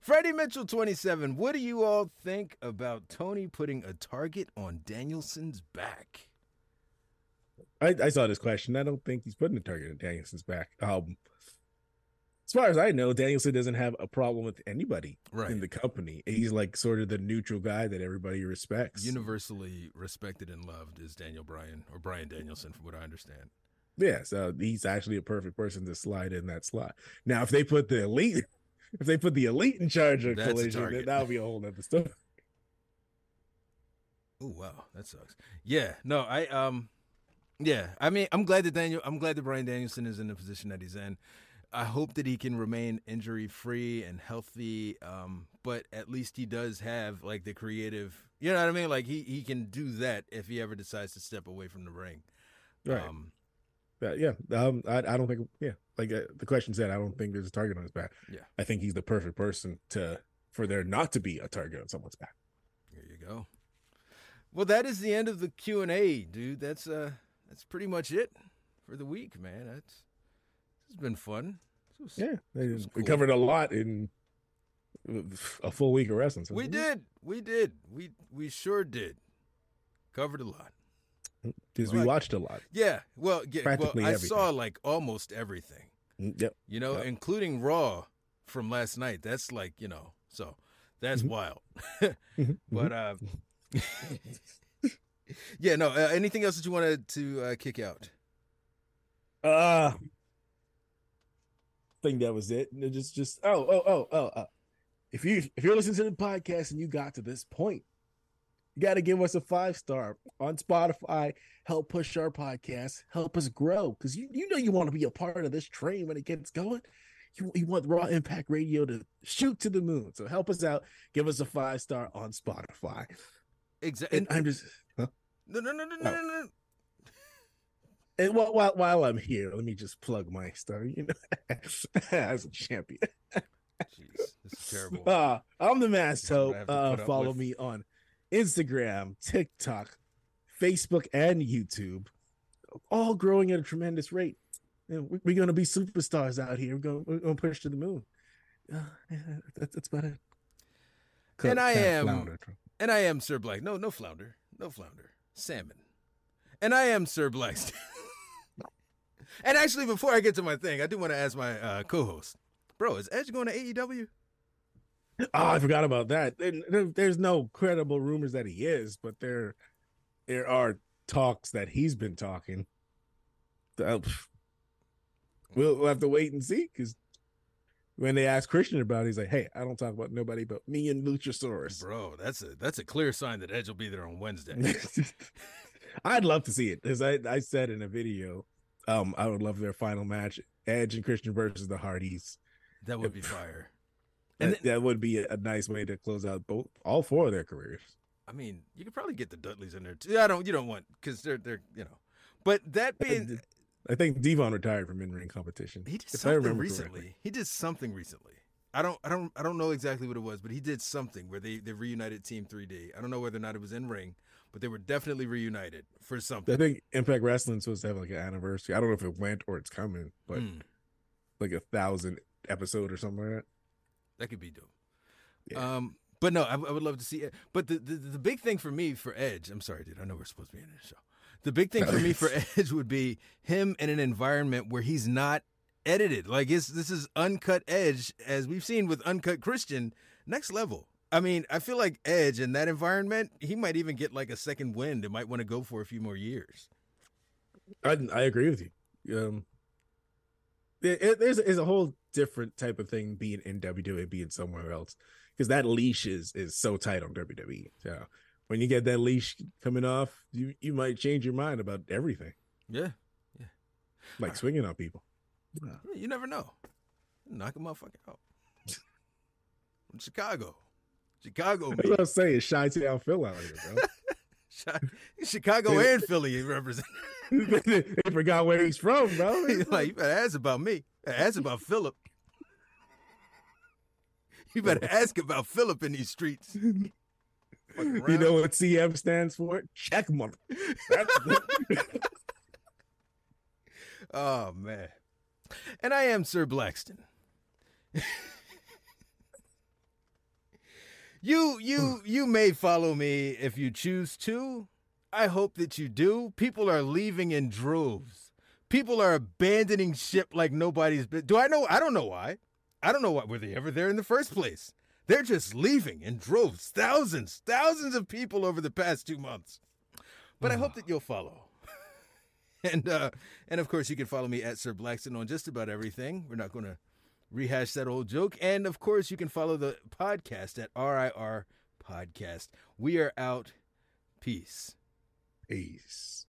Freddie Mitchell, 27. What do you all think about Tony putting a target on Danielson's back? I, I saw this question. I don't think he's putting a target on Danielson's back. Um, as far as I know, Danielson doesn't have a problem with anybody Right. in the company. He's like sort of the neutral guy that everybody respects. Universally respected and loved is Daniel Bryan, or Bryan Danielson, from what I understand. yeah, so he's actually a perfect person to slide in that slot. Now, if they put the elite, if they put the elite in charge of That's collision, then that would be a whole other story. Oh wow, that sucks. Yeah, no, I um, yeah, I mean, I'm glad that Daniel, I'm glad that Bryan Danielson is in the position that he's in. I hope that he can remain injury free and healthy. Um, but at least he does have like the creative, you know what I mean? Like he he can do that if he ever decides to step away from the ring. Right. Um, yeah, um, I, I don't think. Yeah, like uh, the question said, I don't think there's a target on his back. Yeah. I think he's the perfect person to for there not to be a target on someone's back. There you go. Well, that is the end of the Q and A, dude. That's uh, that's pretty much it for the week, man. That's it's been fun. Was- Yeah, we cool. covered a lot in a full week of wrestling. so- we did, we did, we we sure did. Covered a lot. because we watched a lot. Yeah, well, yeah, well, I everything. saw like almost everything. Mm, Yep. You know, Yep. including Raw from last night. That's like you know, so that's Mhm. wild. Mhm. but uh, yeah, no. Uh, anything else that you wanted to uh, kick out? Uh think that was it. No, Just just oh oh oh oh uh, if you if you're listening to the podcast and you got to this point, you gotta give us a five star on Spotify. Help push our podcast, help us grow. Cause you, you know you want to be a part of this train when it gets going. You, you want Raw Impact Radio to shoot to the moon. So help us out. Give us a five star on Spotify. Exactly. And I'm just huh? No, no, no, no, no, Oh. no, no. And while, while while I'm here, let me just plug my stuff. You know, as a champion. Jeez, this is terrible. Uh, I'm the Mass That's Hope. Uh, follow with. me on Instagram, TikTok, Facebook, and YouTube. All growing at a tremendous rate. You know, we- we're going to be superstars out here. We're going we're going to push to the moon. Uh, yeah, that's, that's about it. And I am- floundered. And I am Sir Black. No, no flounder. No flounder. Salmon. And I am Sir Blackston. and actually, before I get to my thing, I do want to ask my uh, co-host, bro, is Edge going to AEW? Oh, I forgot about that. There- there- there's no credible rumors that he is, but there there are talks that he's been talking. Uh, We'll, we'll have to wait and see because when they asked Christian about it, he's like, "Hey, I don't talk about nobody but me and Luchasaurus." Bro, that's a that's a clear sign that Edge will be there on Wednesday. I'd love to see it as I, I said in a video, um, I would love their final match: Edge and Christian versus the Hardys. That would be fire. And That, that would be a, nice way to close out both all four of their careers. I mean, you could probably get the Dudleys in there too. I don't. You don't want because they're they're you know. But that being, I think D-Von retired from in ring competition. he did I something recently. correctly. He did something recently. I don't I don't I don't know exactly what it was, but he did something where they they reunited Team 3D. I don't know whether or not it was in ring, but they were definitely reunited for something. I think Impact Wrestling's supposed to have like an anniversary. I don't know if it went or it's coming, but Hmm, like a thousand episode or something like that. that could be dope. Yeah. Um, but no, I, I would love to see it. But the, the the big thing for me for Edge, I'm sorry, dude. I know we're supposed to be in this show. The big thing for me for Edge would be him in an environment where he's not edited. Like it's this is uncut Edge, as we've seen with Uncut Christian, next level. I mean, I feel like Edge in that environment, he might even get like a second wind and might want to go for a few more years. I I agree with you. Um, it, it- there's is a whole different type of thing being in WWE and being somewhere else because that leash is is so tight on WWE. So when you get that leash coming off, you you might change your mind about everything, Yeah, yeah. like swinging on people. Yeah, you never know. Knock a motherfucker out. From Chicago, Chicago, That's me. what I'm saying. Chi-Town Phil out here, Chi- Chicago and Philly he represent. bro. they forgot where he's from, bro. like you better ask about me. Ask about Philip. You better ask about Philip in these streets. You know what CM stands for? Check mother. Oh man. And I am Sir Blackston. You you you may follow me if you choose to. I hope that you do. People are leaving in droves. People are abandoning ship like nobody's been. Do I know? I don't know why. I don't know why were they ever there in the first place. They're just leaving in droves. Thousands, thousands of people over the past two months. But I hope that you'll follow. And uh, and of course, you can follow me at Sir Blackston on just about everything. We're not going to rehash that old joke. And of course, you can follow the podcast at RIR Podcast. We are out. Peace. Peace.